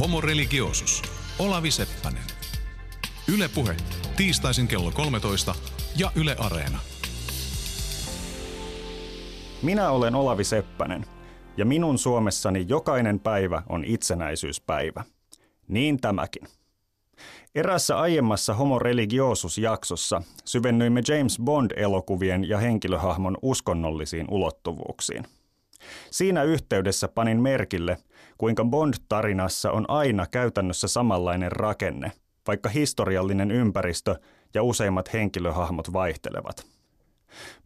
Homo religiosus. Olavi Seppänen. Yle Puhe. Tiistaisin kello 13 ja Yle Areena. Minä olen Olavi Seppänen ja minun Suomessani jokainen päivä on itsenäisyyspäivä. Niin tämäkin. Erässä aiemmassa Homo religiosus-jaksossa syvennyimme James Bond-elokuvien ja henkilöhahmon uskonnollisiin ulottuvuuksiin. Siinä yhteydessä panin merkille, kuinka Bond-tarinassa on aina käytännössä samanlainen rakenne, vaikka historiallinen ympäristö ja useimmat henkilöhahmot vaihtelevat.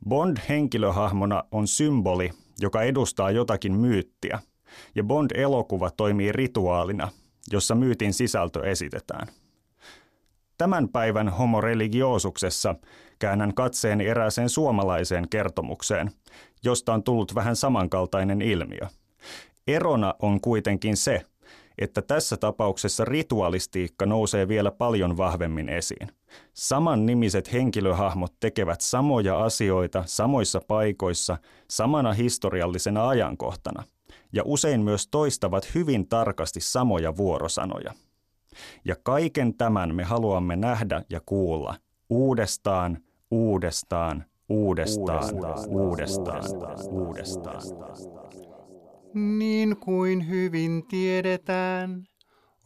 Bond-henkilöhahmona on symboli, joka edustaa jotakin myyttiä, ja Bond-elokuva toimii rituaalina, jossa myytin sisältö esitetään – Tämän päivän homo religioosuksessa käännän katseeni erääseen suomalaiseen kertomukseen, josta on tullut vähän samankaltainen ilmiö. Erona on kuitenkin se, että tässä tapauksessa ritualistiikka nousee vielä paljon vahvemmin esiin. Saman nimiset henkilöhahmot tekevät samoja asioita samoissa paikoissa samana historiallisena ajankohtana ja usein myös toistavat hyvin tarkasti samoja vuorosanoja. Ja kaiken tämän me haluamme nähdä ja kuulla uudestaan, uudestaan, uudestaan, uudestaan, uudestaan. Niin kuin hyvin tiedetään,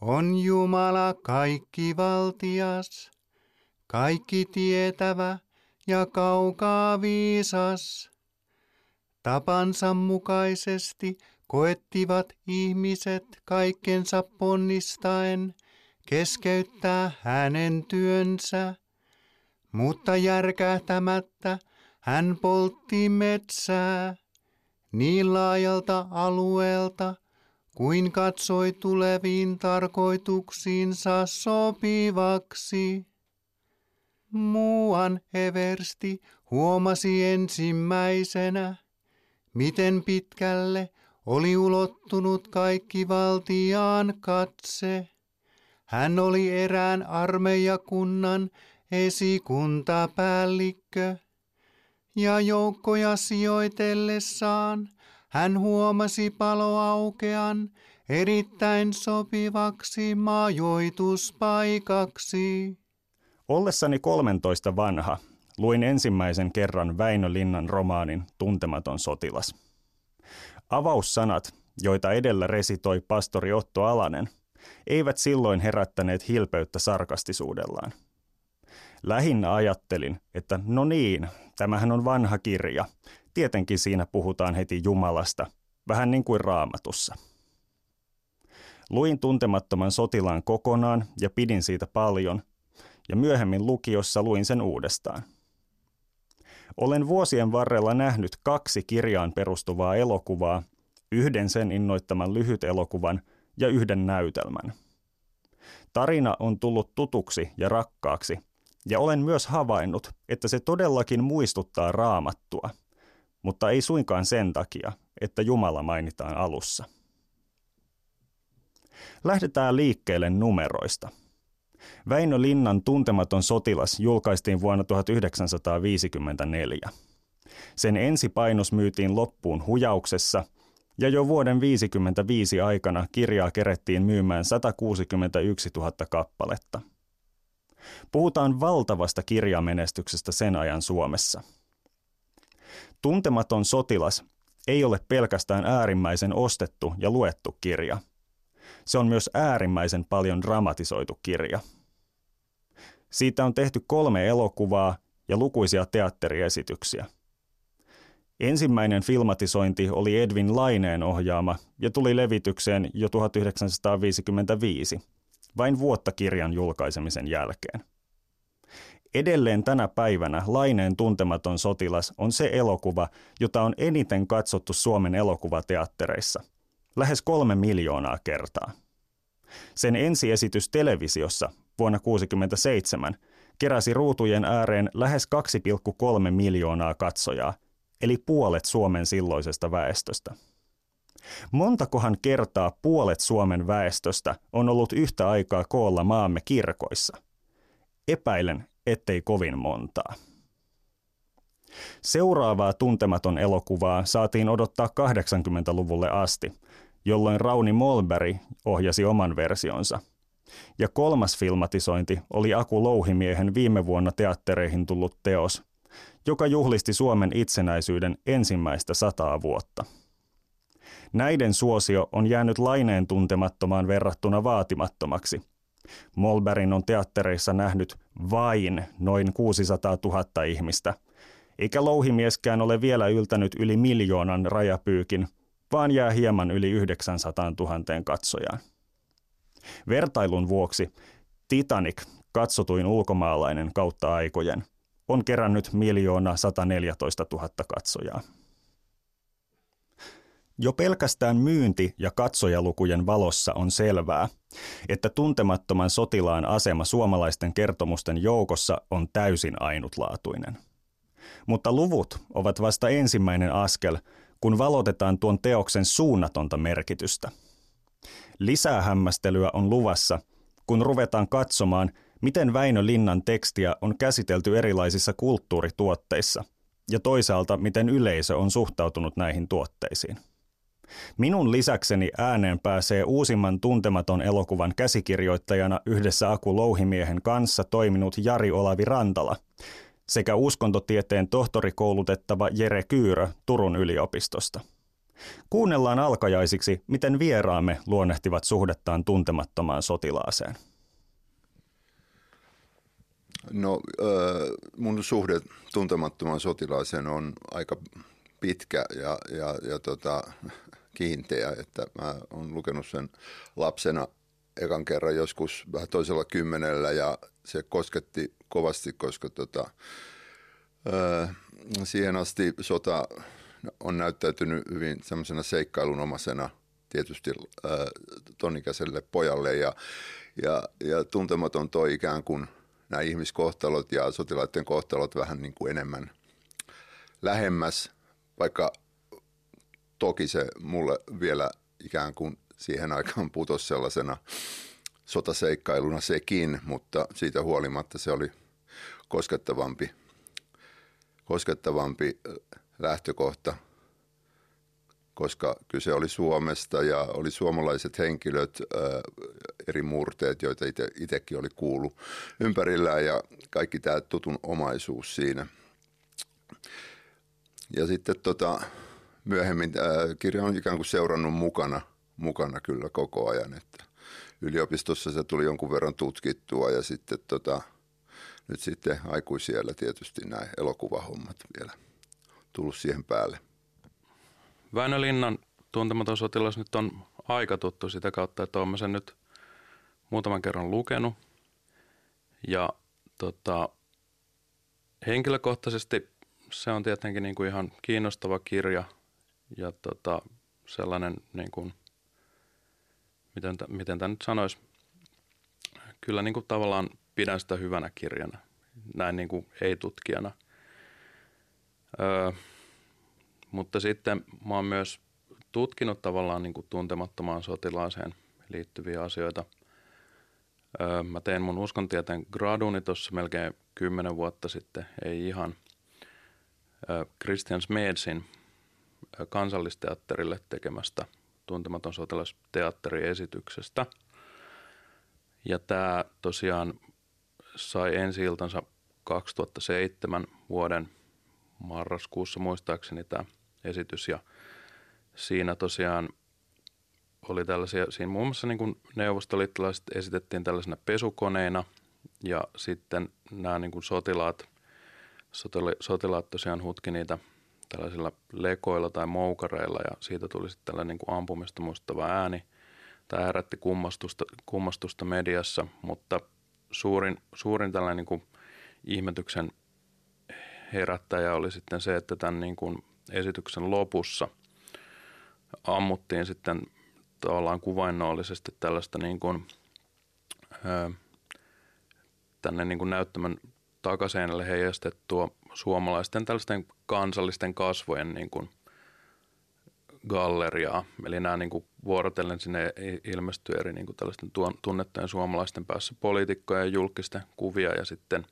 on Jumala kaikki valtias, kaikki tietävä ja kaukaa viisas. Tapansa mukaisesti koettivat ihmiset kaikkensa ponnistaen – keskeyttää hänen työnsä, mutta järkähtämättä hän poltti metsää niin laajalta alueelta, kuin katsoi tuleviin tarkoituksiinsa sopivaksi. Muuan eversti huomasi ensimmäisenä, miten pitkälle oli ulottunut kaikki valtiaan katse. Hän oli erään armeijakunnan esikuntapäällikkö. Ja joukkoja sijoitellessaan hän huomasi paloaukean erittäin sopivaksi majoituspaikaksi. Ollessani 13 vanha luin ensimmäisen kerran Väinö Linnan romaanin Tuntematon sotilas. Avaussanat, joita edellä resitoi pastori Otto Alanen – eivät silloin herättäneet hilpeyttä sarkastisuudellaan. Lähinnä ajattelin, että no niin, tämähän on vanha kirja. Tietenkin siinä puhutaan heti Jumalasta, vähän niin kuin raamatussa. Luin tuntemattoman sotilaan kokonaan ja pidin siitä paljon, ja myöhemmin lukiossa luin sen uudestaan. Olen vuosien varrella nähnyt kaksi kirjaan perustuvaa elokuvaa, yhden sen innoittaman lyhyt elokuvan – ja yhden näytelmän. Tarina on tullut tutuksi ja rakkaaksi, ja olen myös havainnut, että se todellakin muistuttaa raamattua, mutta ei suinkaan sen takia, että Jumala mainitaan alussa. Lähdetään liikkeelle numeroista. Väinö Linnan tuntematon sotilas julkaistiin vuonna 1954. Sen ensipainos myytiin loppuun hujauksessa – ja jo vuoden 1955 aikana kirjaa kerettiin myymään 161 000 kappaletta. Puhutaan valtavasta kirjamenestyksestä sen ajan Suomessa. Tuntematon sotilas ei ole pelkästään äärimmäisen ostettu ja luettu kirja. Se on myös äärimmäisen paljon dramatisoitu kirja. Siitä on tehty kolme elokuvaa ja lukuisia teatteriesityksiä – Ensimmäinen filmatisointi oli Edwin Laineen ohjaama ja tuli levitykseen jo 1955, vain vuotta kirjan julkaisemisen jälkeen. Edelleen tänä päivänä Laineen tuntematon sotilas on se elokuva, jota on eniten katsottu Suomen elokuvateattereissa, lähes kolme miljoonaa kertaa. Sen ensiesitys televisiossa vuonna 1967 keräsi ruutujen ääreen lähes 2,3 miljoonaa katsojaa – eli puolet Suomen silloisesta väestöstä. Montakohan kertaa puolet Suomen väestöstä on ollut yhtä aikaa koolla maamme kirkoissa? Epäilen, ettei kovin montaa. Seuraavaa tuntematon elokuvaa saatiin odottaa 80-luvulle asti, jolloin Rauni Molberg ohjasi oman versionsa. Ja kolmas filmatisointi oli Aku Louhimiehen viime vuonna teattereihin tullut teos, joka juhlisti Suomen itsenäisyyden ensimmäistä sataa vuotta. Näiden suosio on jäänyt laineen tuntemattomaan verrattuna vaatimattomaksi. Molberin on teattereissa nähnyt vain noin 600 000 ihmistä, eikä louhimieskään ole vielä yltänyt yli miljoonan rajapyykin, vaan jää hieman yli 900 000 katsojaan. Vertailun vuoksi Titanic, katsotuin ulkomaalainen kautta aikojen, on kerännyt miljoona 114 000 katsojaa. Jo pelkästään myynti- ja katsojalukujen valossa on selvää, että tuntemattoman sotilaan asema suomalaisten kertomusten joukossa on täysin ainutlaatuinen. Mutta luvut ovat vasta ensimmäinen askel, kun valotetaan tuon teoksen suunnatonta merkitystä. Lisää hämmästelyä on luvassa, kun ruvetaan katsomaan, miten Väinö Linnan tekstiä on käsitelty erilaisissa kulttuurituotteissa ja toisaalta miten yleisö on suhtautunut näihin tuotteisiin. Minun lisäkseni ääneen pääsee uusimman tuntematon elokuvan käsikirjoittajana yhdessä Aku Louhimiehen kanssa toiminut Jari Olavi Rantala sekä uskontotieteen tohtorikoulutettava Jere Kyyrö Turun yliopistosta. Kuunnellaan alkajaisiksi, miten vieraamme luonnehtivat suhdettaan tuntemattomaan sotilaaseen. No mun suhde tuntemattomaan sotilaaseen on aika pitkä ja, ja, ja tota, kiinteä, että mä oon lukenut sen lapsena ekan kerran joskus vähän toisella kymmenellä ja se kosketti kovasti, koska tota, ö, siihen asti sota on näyttäytynyt hyvin semmoisena seikkailunomaisena tietysti ö, tonikäiselle pojalle ja, ja, ja tuntematon toi ikään kuin nämä ihmiskohtalot ja sotilaiden kohtalot vähän niin kuin enemmän lähemmäs, vaikka toki se mulle vielä ikään kuin siihen aikaan putosi sellaisena sotaseikkailuna sekin, mutta siitä huolimatta se oli koskettavampi, koskettavampi lähtökohta, koska kyse oli Suomesta ja oli suomalaiset henkilöt, eri murteet, joita itsekin oli kuullut ympärillään ja kaikki tämä tutun omaisuus siinä. Ja sitten tota, myöhemmin äh, kirja on ikään kuin seurannut mukana, mukana kyllä koko ajan, että yliopistossa se tuli jonkun verran tutkittua ja sitten tota, nyt sitten aikuisiellä tietysti nämä elokuvahommat vielä tullut siihen päälle. Väinö Linnan tuntematon sotilas nyt on aika tuttu sitä kautta, että olen sen nyt muutaman kerran lukenut. Ja tota, henkilökohtaisesti se on tietenkin niin kuin ihan kiinnostava kirja – ja tota, sellainen, niin kuin, miten, miten tämä nyt sanoisi, kyllä niin kuin tavallaan pidän sitä hyvänä kirjana, näin niin kuin ei-tutkijana. Öö, mutta sitten mä oon myös tutkinut tavallaan niin kuin tuntemattomaan sotilaaseen liittyviä asioita. Öö, mä tein mun uskontieteen graduni tuossa melkein kymmenen vuotta sitten, ei ihan. Christian Smedsin kansallisteatterille tekemästä Tuntematon sotilasteatteriesityksestä. Ja tämä tosiaan sai ensi iltansa 2007 vuoden marraskuussa muistaakseni tämä esitys ja siinä tosiaan oli tällaisia, siinä muun muassa niin neuvostoliittolaiset esitettiin tällaisena pesukoneina ja sitten nämä niin sotilaat, sotilaat tosiaan hutki niitä tällaisilla lekoilla tai moukareilla ja siitä tuli sitten tällainen niin kuin ampumista muistava ääni. Tämä herätti kummastusta, kummastusta mediassa, mutta suurin, suurin tällainen niin kuin ihmetyksen herättäjä oli sitten se, että tämän niin kuin esityksen lopussa ammuttiin sitten tavallaan kuvainnollisesti tällaista niin kuin, tänne niin kuin näyttämän takaseinälle heijastettua suomalaisten tällaisten kansallisten kasvojen niin kuin galleriaa. Eli nämä niin kuin vuorotellen sinne ilmestyy eri niin kuin tällaisten tunnettujen suomalaisten päässä poliitikkoja ja julkisten kuvia ja sitten,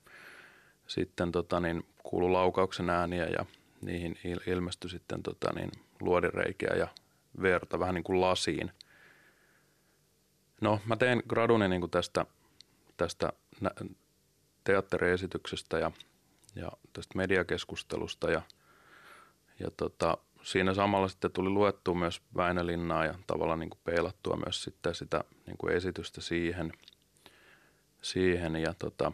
sitten tota niin, kuului laukauksen ääniä ja niihin ilmestyi sitten tota niin, luodireikiä ja verta vähän niin kuin lasiin. No, mä tein graduni niin kuin tästä, tästä teatteriesityksestä ja, ja tästä mediakeskustelusta. Ja, ja tota, siinä samalla sitten tuli luettua myös Väinölinnaa ja tavallaan niin kuin peilattua myös sitten sitä niin kuin esitystä siihen, siihen. Ja tota,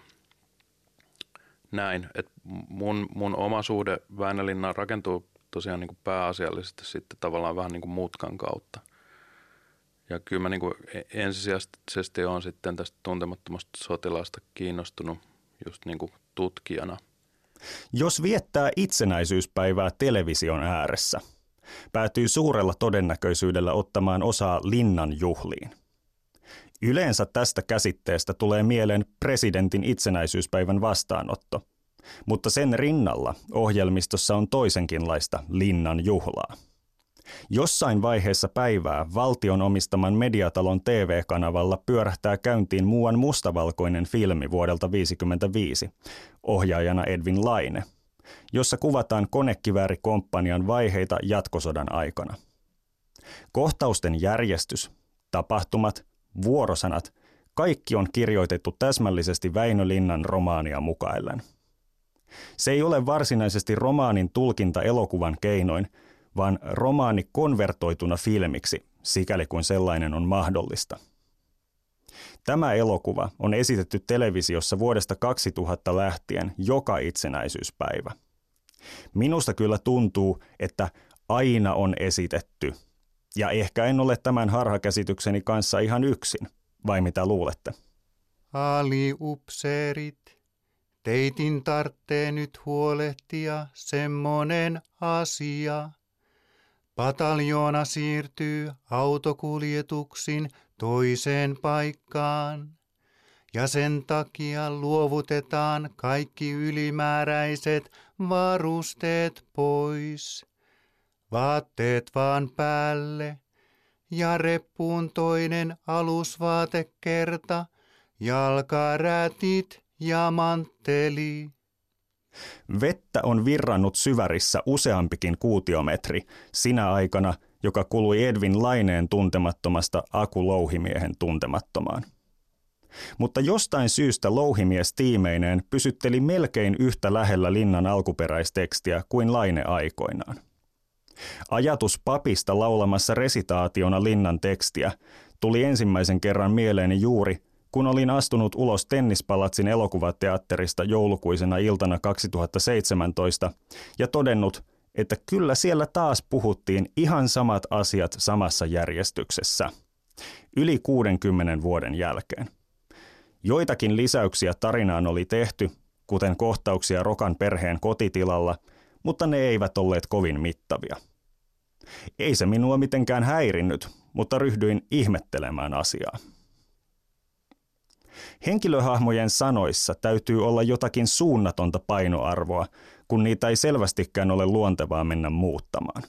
näin, että mun, mun oma suhde Väinölinnaan rakentuu tosiaan niin kuin pääasiallisesti sitten tavallaan vähän niin kuin mutkan kautta. Ja kyllä mä niin kuin ensisijaisesti on sitten tästä tuntemattomasta sotilaasta kiinnostunut just niin kuin tutkijana. Jos viettää itsenäisyyspäivää television ääressä, päätyy suurella todennäköisyydellä ottamaan osaa linnan juhliin. Yleensä tästä käsitteestä tulee mieleen presidentin itsenäisyyspäivän vastaanotto, mutta sen rinnalla ohjelmistossa on toisenkinlaista linnan juhlaa. Jossain vaiheessa päivää valtion omistaman mediatalon TV-kanavalla pyörähtää käyntiin muuan mustavalkoinen filmi vuodelta 1955, ohjaajana Edwin Laine, jossa kuvataan konekiväärikomppanian vaiheita jatkosodan aikana. Kohtausten järjestys, tapahtumat, vuorosanat, kaikki on kirjoitettu täsmällisesti Väinö Linnan romaania mukaillen. Se ei ole varsinaisesti romaanin tulkinta elokuvan keinoin, vaan romaani konvertoituna filmiksi, sikäli kuin sellainen on mahdollista. Tämä elokuva on esitetty televisiossa vuodesta 2000 lähtien joka itsenäisyyspäivä. Minusta kyllä tuntuu, että aina on esitetty, ja ehkä en ole tämän harhakäsitykseni kanssa ihan yksin, vai mitä luulette? Aliupseerit, teitin tarttee nyt huolehtia semmonen asia – Pataljoona siirtyy autokuljetuksin toiseen paikkaan. Ja sen takia luovutetaan kaikki ylimääräiset varusteet pois. Vaatteet vaan päälle ja reppuun toinen alusvaatekerta, jalkarätit ja mantteli. Vettä on virrannut syvärissä useampikin kuutiometri sinä aikana, joka kului Edwin Laineen tuntemattomasta Aku Louhimiehen tuntemattomaan. Mutta jostain syystä louhimies tiimeineen pysytteli melkein yhtä lähellä linnan alkuperäistekstiä kuin Laine aikoinaan. Ajatus papista laulamassa resitaationa linnan tekstiä tuli ensimmäisen kerran mieleeni juuri, kun olin astunut ulos Tennispalatsin elokuvateatterista joulukuisena iltana 2017 ja todennut, että kyllä siellä taas puhuttiin ihan samat asiat samassa järjestyksessä. Yli 60 vuoden jälkeen. Joitakin lisäyksiä tarinaan oli tehty, kuten kohtauksia Rokan perheen kotitilalla, mutta ne eivät olleet kovin mittavia. Ei se minua mitenkään häirinnyt, mutta ryhdyin ihmettelemään asiaa. Henkilöhahmojen sanoissa täytyy olla jotakin suunnatonta painoarvoa, kun niitä ei selvästikään ole luontevaa mennä muuttamaan.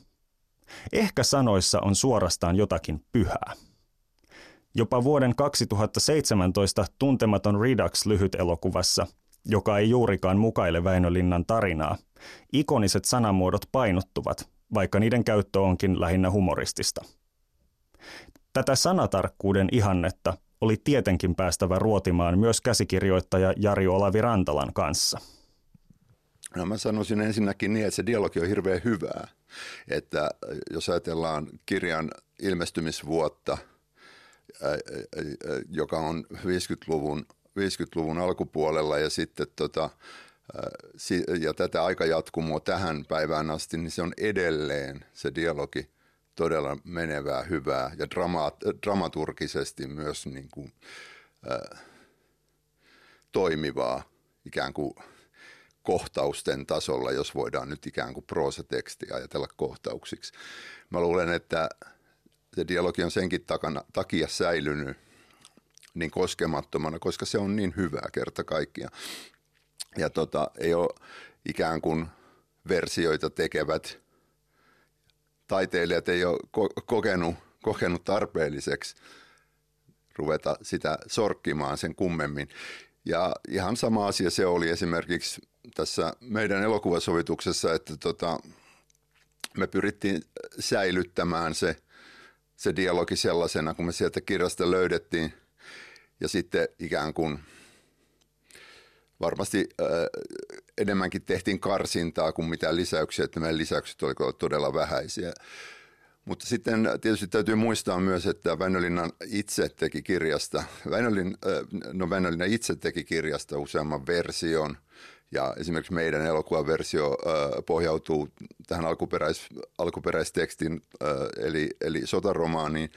Ehkä sanoissa on suorastaan jotakin pyhää. Jopa vuoden 2017 tuntematon Redux-lyhyt elokuvassa, joka ei juurikaan mukaile Väinölinnan tarinaa, ikoniset sanamuodot painottuvat, vaikka niiden käyttö onkin lähinnä humoristista. Tätä sanatarkkuuden ihannetta oli tietenkin päästävä ruotimaan myös käsikirjoittaja Jari Olavi Rantalan kanssa. No mä sanoisin ensinnäkin niin, että se dialogi on hirveän hyvää. Että jos ajatellaan kirjan ilmestymisvuotta, joka on 50-luvun, 50-luvun alkupuolella ja sitten tota, ja tätä aikajatkumoa tähän päivään asti, niin se on edelleen se dialogi todella menevää, hyvää ja drama, dramaturgisesti myös niin kuin, äh, toimivaa ikään kuin kohtausten tasolla, jos voidaan nyt ikään kuin proosateksti ajatella kohtauksiksi. Mä luulen, että se dialogi on senkin takana, takia säilynyt niin koskemattomana, koska se on niin hyvää kerta kaikkiaan. Ja tota, ei ole ikään kuin versioita tekevät taiteilijat ei ole ko- kokenut, kokenut tarpeelliseksi ruveta sitä sorkkimaan sen kummemmin. Ja ihan sama asia se oli esimerkiksi tässä meidän elokuvasovituksessa, että tota, me pyrittiin säilyttämään se se dialogi sellaisena, kun me sieltä kirjasta löydettiin. Ja sitten ikään kuin varmasti äh, enemmänkin tehtiin karsintaa kuin mitään lisäyksiä, että meidän lisäykset olivat todella vähäisiä. Mutta sitten tietysti täytyy muistaa myös, että Väinölinnan itse teki kirjasta, Väinölin, no Väinölinna itse teki kirjasta useamman version, ja esimerkiksi meidän elokuvaversio pohjautuu tähän alkuperäis, alkuperäistekstin, eli, eli sotaromaaniin,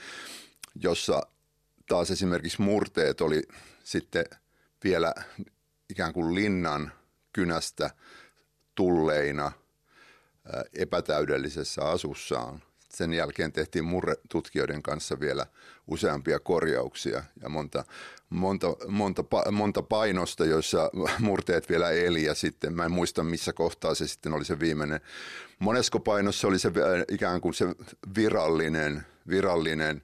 jossa taas esimerkiksi murteet oli sitten vielä ikään kuin linnan kynästä tulleina epätäydellisessä asussaan sen jälkeen tehtiin murretutkijoiden kanssa vielä useampia korjauksia ja monta, monta, monta, monta painosta, joissa murteet vielä eli ja sitten mä en muista missä kohtaa se sitten oli se viimeinen. Monesko painossa oli se äh, ikään kuin se virallinen, virallinen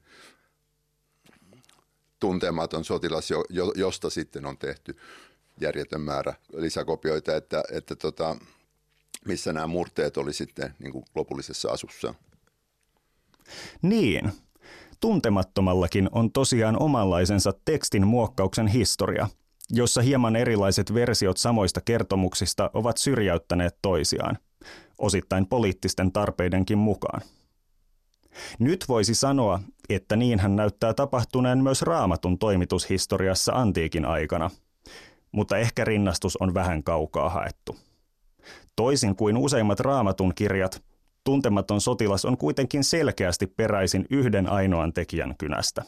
tuntematon sotilas, josta sitten on tehty järjetön määrä lisäkopioita, että, että tota, missä nämä murteet oli sitten niin kuin lopullisessa asussa. Niin, tuntemattomallakin on tosiaan omanlaisensa tekstin muokkauksen historia, jossa hieman erilaiset versiot samoista kertomuksista ovat syrjäyttäneet toisiaan, osittain poliittisten tarpeidenkin mukaan. Nyt voisi sanoa, että niin hän näyttää tapahtuneen myös raamatun toimitushistoriassa antiikin aikana, mutta ehkä rinnastus on vähän kaukaa haettu. Toisin kuin useimmat raamatun kirjat, tuntematon sotilas on kuitenkin selkeästi peräisin yhden ainoan tekijän kynästä.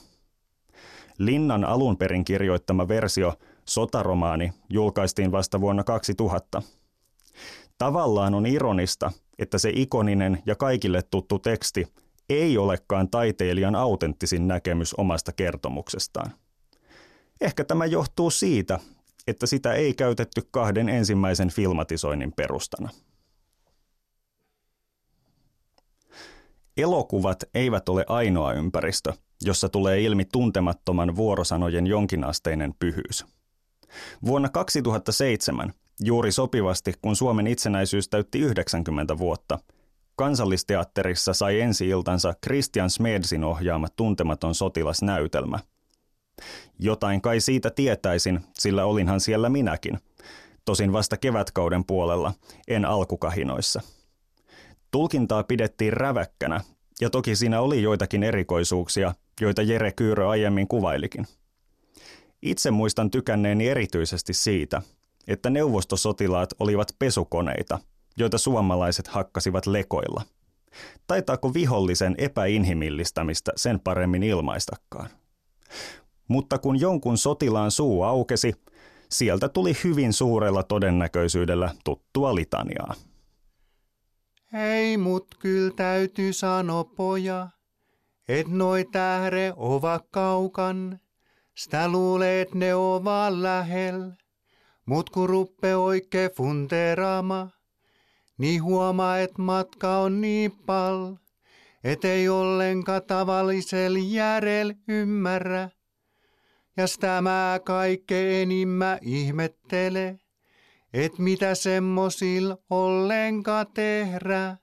Linnan alun perin kirjoittama versio, sotaromaani, julkaistiin vasta vuonna 2000. Tavallaan on ironista, että se ikoninen ja kaikille tuttu teksti ei olekaan taiteilijan autenttisin näkemys omasta kertomuksestaan. Ehkä tämä johtuu siitä, että sitä ei käytetty kahden ensimmäisen filmatisoinnin perustana. Elokuvat eivät ole ainoa ympäristö, jossa tulee ilmi tuntemattoman vuorosanojen jonkinasteinen pyhyys. Vuonna 2007, juuri sopivasti kun Suomen itsenäisyys täytti 90 vuotta, kansallisteatterissa sai ensi-iltansa Christian Smedsin ohjaama tuntematon sotilasnäytelmä. Jotain kai siitä tietäisin, sillä olinhan siellä minäkin, tosin vasta kevätkauden puolella, en alkukahinoissa – Tulkintaa pidettiin räväkkänä, ja toki siinä oli joitakin erikoisuuksia, joita Jere Kyyrö aiemmin kuvailikin. Itse muistan tykänneeni erityisesti siitä, että neuvostosotilaat olivat pesukoneita, joita suomalaiset hakkasivat lekoilla. Taitaako vihollisen epäinhimillistämistä sen paremmin ilmaistakaan? Mutta kun jonkun sotilaan suu aukesi, sieltä tuli hyvin suurella todennäköisyydellä tuttua litaniaa. Ei mut kyl täytyy sano poja, et noi tähre ova kaukan, stä luuleet ne ova lähel. Mut kun ruppe oike funterama, niin huomaa, et matka on niin pal, et ei ollenka tavallisel järel ymmärrä. Ja sitä mä kaikke enimmä ihmettele, et mitä semmosil ollenka tehdä.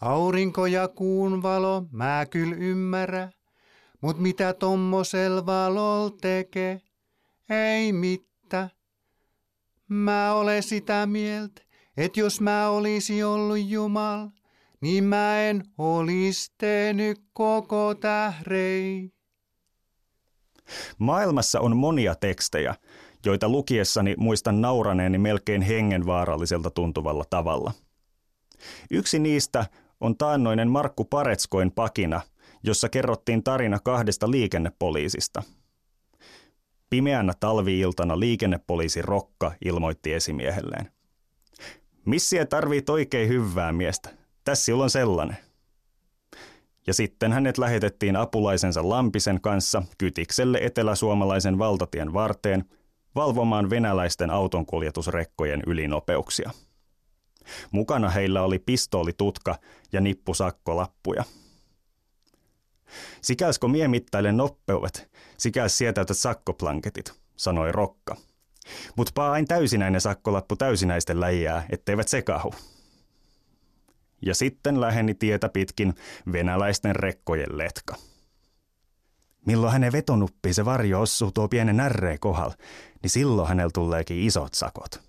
Aurinko ja kuun valo mä kyl ymmärrä, mut mitä tommosel valol teke, ei mittä. Mä ole sitä mieltä, et jos mä olisi ollut Jumal, niin mä en olis tehnyt koko tährei. Maailmassa on monia tekstejä, joita lukiessani muistan nauraneeni melkein hengenvaaralliselta tuntuvalla tavalla. Yksi niistä on taannoinen Markku Paretskoin pakina, jossa kerrottiin tarina kahdesta liikennepoliisista. Pimeänä talviiltana liikennepoliisi Rokka ilmoitti esimiehelleen. Missiä tarvii oikein hyvää miestä. Tässä on sellainen. Ja sitten hänet lähetettiin apulaisensa Lampisen kanssa kytikselle eteläsuomalaisen valtatien varteen – valvomaan venäläisten autonkuljetusrekkojen ylinopeuksia. Mukana heillä oli pistoolitutka ja nippusakkolappuja. Sikäiskö mie mittaile noppeudet, sikäis sietäytät sakkoplanketit, sanoi Rokka. Mut paa ain täysinäinen sakkolappu täysinäisten läjää, etteivät sekahu. Ja sitten läheni tietä pitkin venäläisten rekkojen letka. Milloin hänen vetonuppi se varjo ossuu tuo pienen närreen kohdalla, niin silloin hänellä tuleekin isot sakot.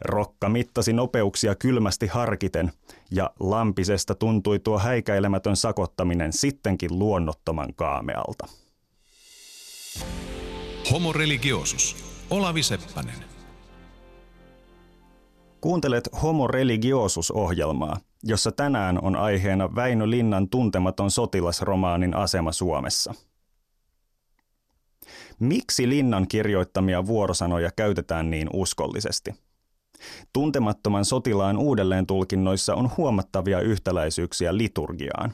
Rokka mittasi nopeuksia kylmästi harkiten, ja lampisesta tuntui tuo häikäilemätön sakottaminen sittenkin luonnottoman kaamealta. Homo religiosus. Olavi Seppänen. Kuuntelet Homo religiosus-ohjelmaa, jossa tänään on aiheena Väinö Linnan tuntematon sotilasromaanin asema Suomessa. Miksi Linnan kirjoittamia vuorosanoja käytetään niin uskollisesti? Tuntemattoman sotilaan uudelleen tulkinnoissa on huomattavia yhtäläisyyksiä liturgiaan.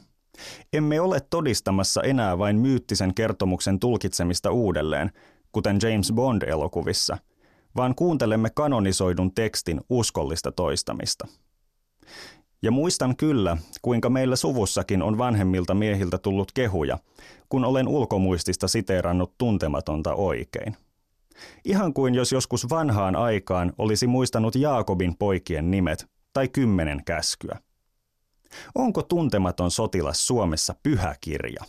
Emme ole todistamassa enää vain myyttisen kertomuksen tulkitsemista uudelleen, kuten James Bond-elokuvissa, vaan kuuntelemme kanonisoidun tekstin uskollista toistamista. Ja muistan kyllä, kuinka meillä suvussakin on vanhemmilta miehiltä tullut kehuja, kun olen ulkomuistista siteerannut tuntematonta oikein. Ihan kuin jos joskus vanhaan aikaan olisi muistanut Jaakobin poikien nimet tai kymmenen käskyä. Onko tuntematon sotilas Suomessa pyhä kirja?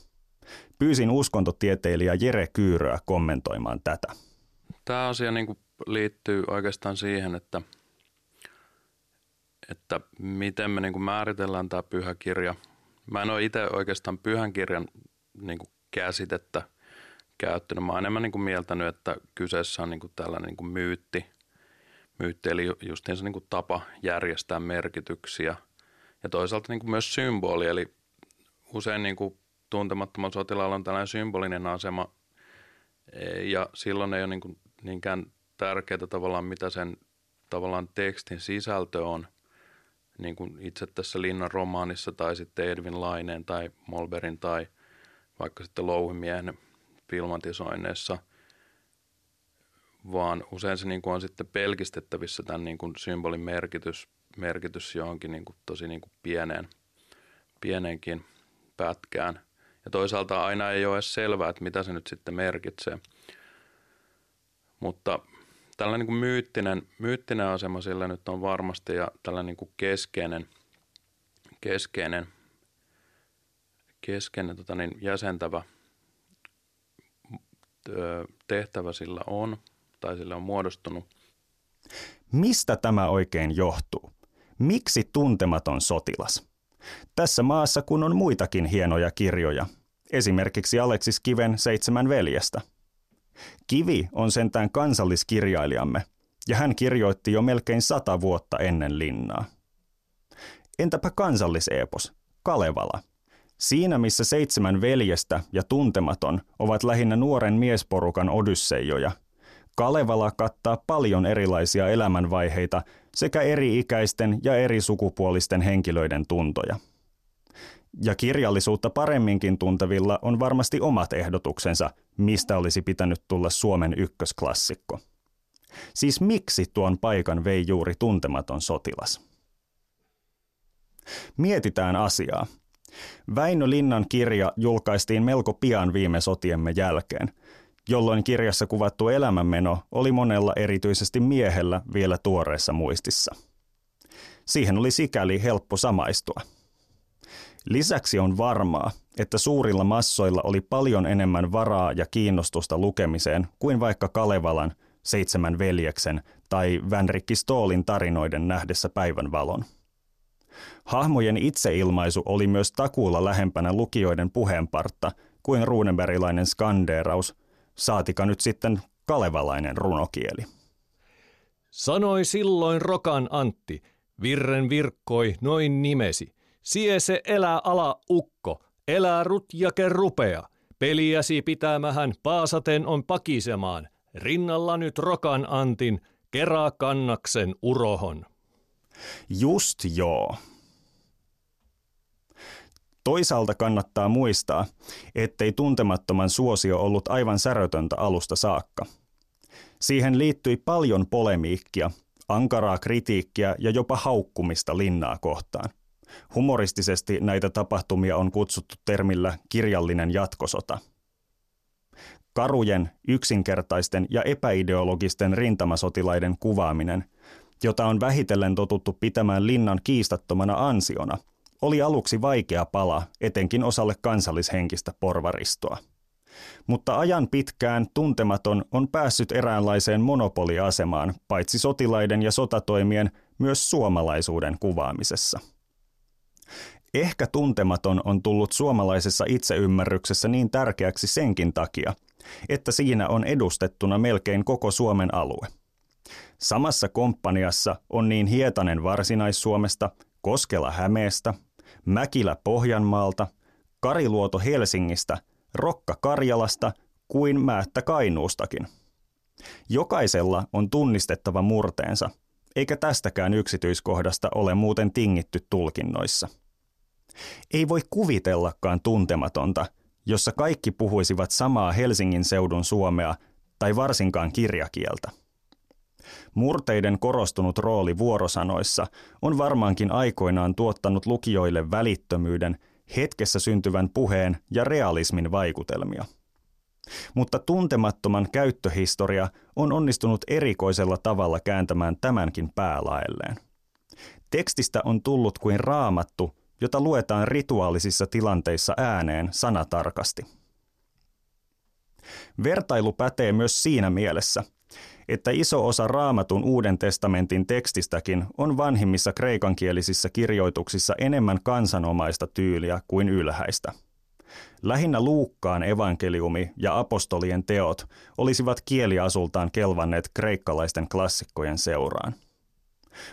Pyysin uskontotieteilijä Jere Kyyröä kommentoimaan tätä. Tämä asia niin kuin liittyy oikeastaan siihen, että, että miten me niin kuin määritellään tämä pyhä kirja. Mä en ole itse oikeastaan pyhän kirjan niin kuin käsitettä käyttänyt. Mä oon enemmän niin kuin mieltänyt, että kyseessä on niin kuin tällainen niin kuin myytti, myytti, eli justiinsa niin kuin tapa järjestää merkityksiä. Ja toisaalta niin kuin myös symboli, eli usein niin kuin tuntemattomalla sotilaalla on tällainen symbolinen asema, ja silloin ei ole niin kuin niinkään tärkeää tavallaan, mitä sen tavallaan tekstin sisältö on, niin kuin itse tässä Linnan romaanissa tai sitten Edvin Laineen tai Molberin tai vaikka sitten Louhimiehen filmatisoinneissa, vaan usein se niin kuin on sitten pelkistettävissä tämän niin kuin symbolin merkitys, merkitys johonkin niin kuin tosi niin kuin pieneen, pieneenkin pätkään. Ja toisaalta aina ei ole edes selvää, että mitä se nyt sitten merkitsee. Mutta tällainen niin kuin myyttinen, myyttinen asema sillä nyt on varmasti ja tällainen niin kuin keskeinen, keskeinen, keskeinen tota niin, jäsentävä tehtävä sillä on tai sillä on muodostunut. Mistä tämä oikein johtuu? Miksi tuntematon sotilas? Tässä maassa kun on muitakin hienoja kirjoja, esimerkiksi Aleksis Kiven Seitsemän veljestä. Kivi on sentään kansalliskirjailijamme, ja hän kirjoitti jo melkein sata vuotta ennen linnaa. Entäpä kansalliseepos, Kalevala? Siinä missä seitsemän veljestä ja tuntematon ovat lähinnä nuoren miesporukan odysseijoja, Kalevala kattaa paljon erilaisia elämänvaiheita sekä eri-ikäisten ja eri sukupuolisten henkilöiden tuntoja. Ja kirjallisuutta paremminkin tuntevilla on varmasti omat ehdotuksensa, mistä olisi pitänyt tulla Suomen ykkösklassikko. Siis miksi tuon paikan vei juuri tuntematon sotilas? Mietitään asiaa. Väinö Linnan kirja julkaistiin melko pian viime sotiemme jälkeen – jolloin kirjassa kuvattu elämänmeno oli monella erityisesti miehellä vielä tuoreessa muistissa. Siihen oli sikäli helppo samaistua. Lisäksi on varmaa, että suurilla massoilla oli paljon enemmän varaa ja kiinnostusta lukemiseen kuin vaikka Kalevalan, Seitsemän veljeksen tai Vänrikki Stoolin tarinoiden nähdessä päivänvalon. Hahmojen itseilmaisu oli myös takuulla lähempänä lukijoiden puheenpartta kuin ruunenberilainen skandeeraus – saatika nyt sitten kalevalainen runokieli. Sanoi silloin Rokan Antti, virren virkkoi noin nimesi. Sie se elää ala ukko, elää rutjake rupea. Peliäsi pitämähän paasaten on pakisemaan. Rinnalla nyt Rokan Antin, kerää kannaksen urohon. Just joo. Toisaalta kannattaa muistaa, ettei tuntemattoman suosio ollut aivan särötöntä alusta saakka. Siihen liittyi paljon polemiikkia, ankaraa kritiikkiä ja jopa haukkumista linnaa kohtaan. Humoristisesti näitä tapahtumia on kutsuttu termillä kirjallinen jatkosota. Karujen, yksinkertaisten ja epäideologisten rintamasotilaiden kuvaaminen jota on vähitellen totuttu pitämään linnan kiistattomana ansiona, oli aluksi vaikea pala etenkin osalle kansallishenkistä porvaristoa. Mutta ajan pitkään tuntematon on päässyt eräänlaiseen monopoliasemaan paitsi sotilaiden ja sotatoimien myös suomalaisuuden kuvaamisessa. Ehkä tuntematon on tullut suomalaisessa itseymmärryksessä niin tärkeäksi senkin takia, että siinä on edustettuna melkein koko Suomen alue. Samassa komppaniassa on niin Hietanen Varsinais-Suomesta, Koskela Hämeestä, Mäkilä Pohjanmaalta, Kariluoto Helsingistä, Rokka Karjalasta kuin Määttä Kainuustakin. Jokaisella on tunnistettava murteensa, eikä tästäkään yksityiskohdasta ole muuten tingitty tulkinnoissa. Ei voi kuvitellakaan tuntematonta, jossa kaikki puhuisivat samaa Helsingin seudun suomea tai varsinkaan kirjakieltä. Murteiden korostunut rooli vuorosanoissa on varmaankin aikoinaan tuottanut lukijoille välittömyyden, hetkessä syntyvän puheen ja realismin vaikutelmia. Mutta tuntemattoman käyttöhistoria on onnistunut erikoisella tavalla kääntämään tämänkin päälaelleen. Tekstistä on tullut kuin raamattu, jota luetaan rituaalisissa tilanteissa ääneen sanatarkasti. Vertailu pätee myös siinä mielessä, että iso osa raamatun Uuden testamentin tekstistäkin on vanhimmissa kreikankielisissä kirjoituksissa enemmän kansanomaista tyyliä kuin ylhäistä. Lähinnä Luukkaan evankeliumi ja apostolien teot olisivat kieliasultaan kelvanneet kreikkalaisten klassikkojen seuraan.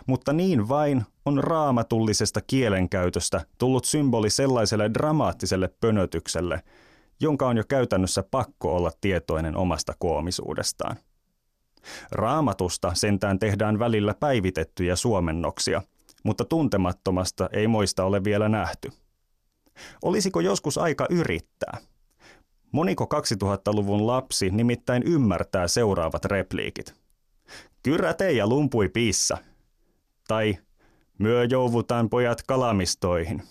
Mutta niin vain on raamatullisesta kielenkäytöstä tullut symboli sellaiselle dramaattiselle pönötykselle, jonka on jo käytännössä pakko olla tietoinen omasta koomisuudestaan. Raamatusta sentään tehdään välillä päivitettyjä suomennoksia, mutta tuntemattomasta ei moista ole vielä nähty. Olisiko joskus aika yrittää? Moniko 2000-luvun lapsi nimittäin ymmärtää seuraavat repliikit? Kyrä ja lumpui piissa. Tai myö jouvutaan pojat kalamistoihin.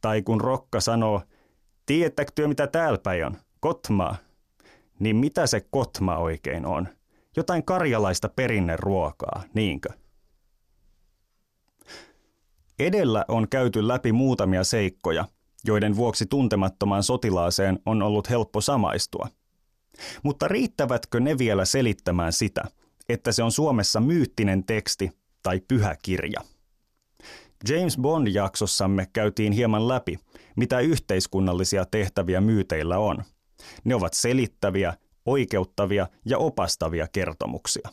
Tai kun Rokka sanoo, tiedättekö työ mitä täällä päin on? Kotmaa. Niin mitä se kotma oikein on? Jotain karjalaista perinneruokaa, niinkö? Edellä on käyty läpi muutamia seikkoja, joiden vuoksi tuntemattomaan sotilaaseen on ollut helppo samaistua. Mutta riittävätkö ne vielä selittämään sitä, että se on Suomessa myyttinen teksti tai pyhä kirja? James Bond-jaksossamme käytiin hieman läpi, mitä yhteiskunnallisia tehtäviä myyteillä on. Ne ovat selittäviä, oikeuttavia ja opastavia kertomuksia.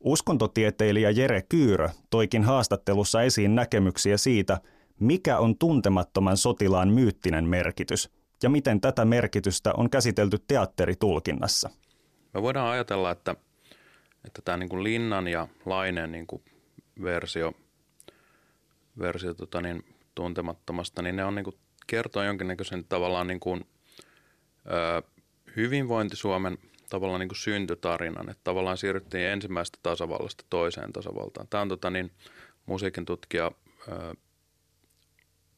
Uskontotieteilijä Jere Kyyrö toikin haastattelussa esiin näkemyksiä siitä, mikä on tuntemattoman sotilaan myyttinen merkitys ja miten tätä merkitystä on käsitelty teatteritulkinnassa. Me voidaan ajatella, että, että tämä niin kuin Linnan ja Laineen niin kuin versio, versio tota niin, tuntemattomasta, niin ne on niin kuin kertoo jonkinnäköisen tavallaan niin kuin, ö, hyvinvointi Suomen tavallaan niin kuin syntytarinan, että tavallaan siirryttiin ensimmäisestä tasavallasta toiseen tasavaltaan. Tämä on tota niin, musiikin tutkija ö,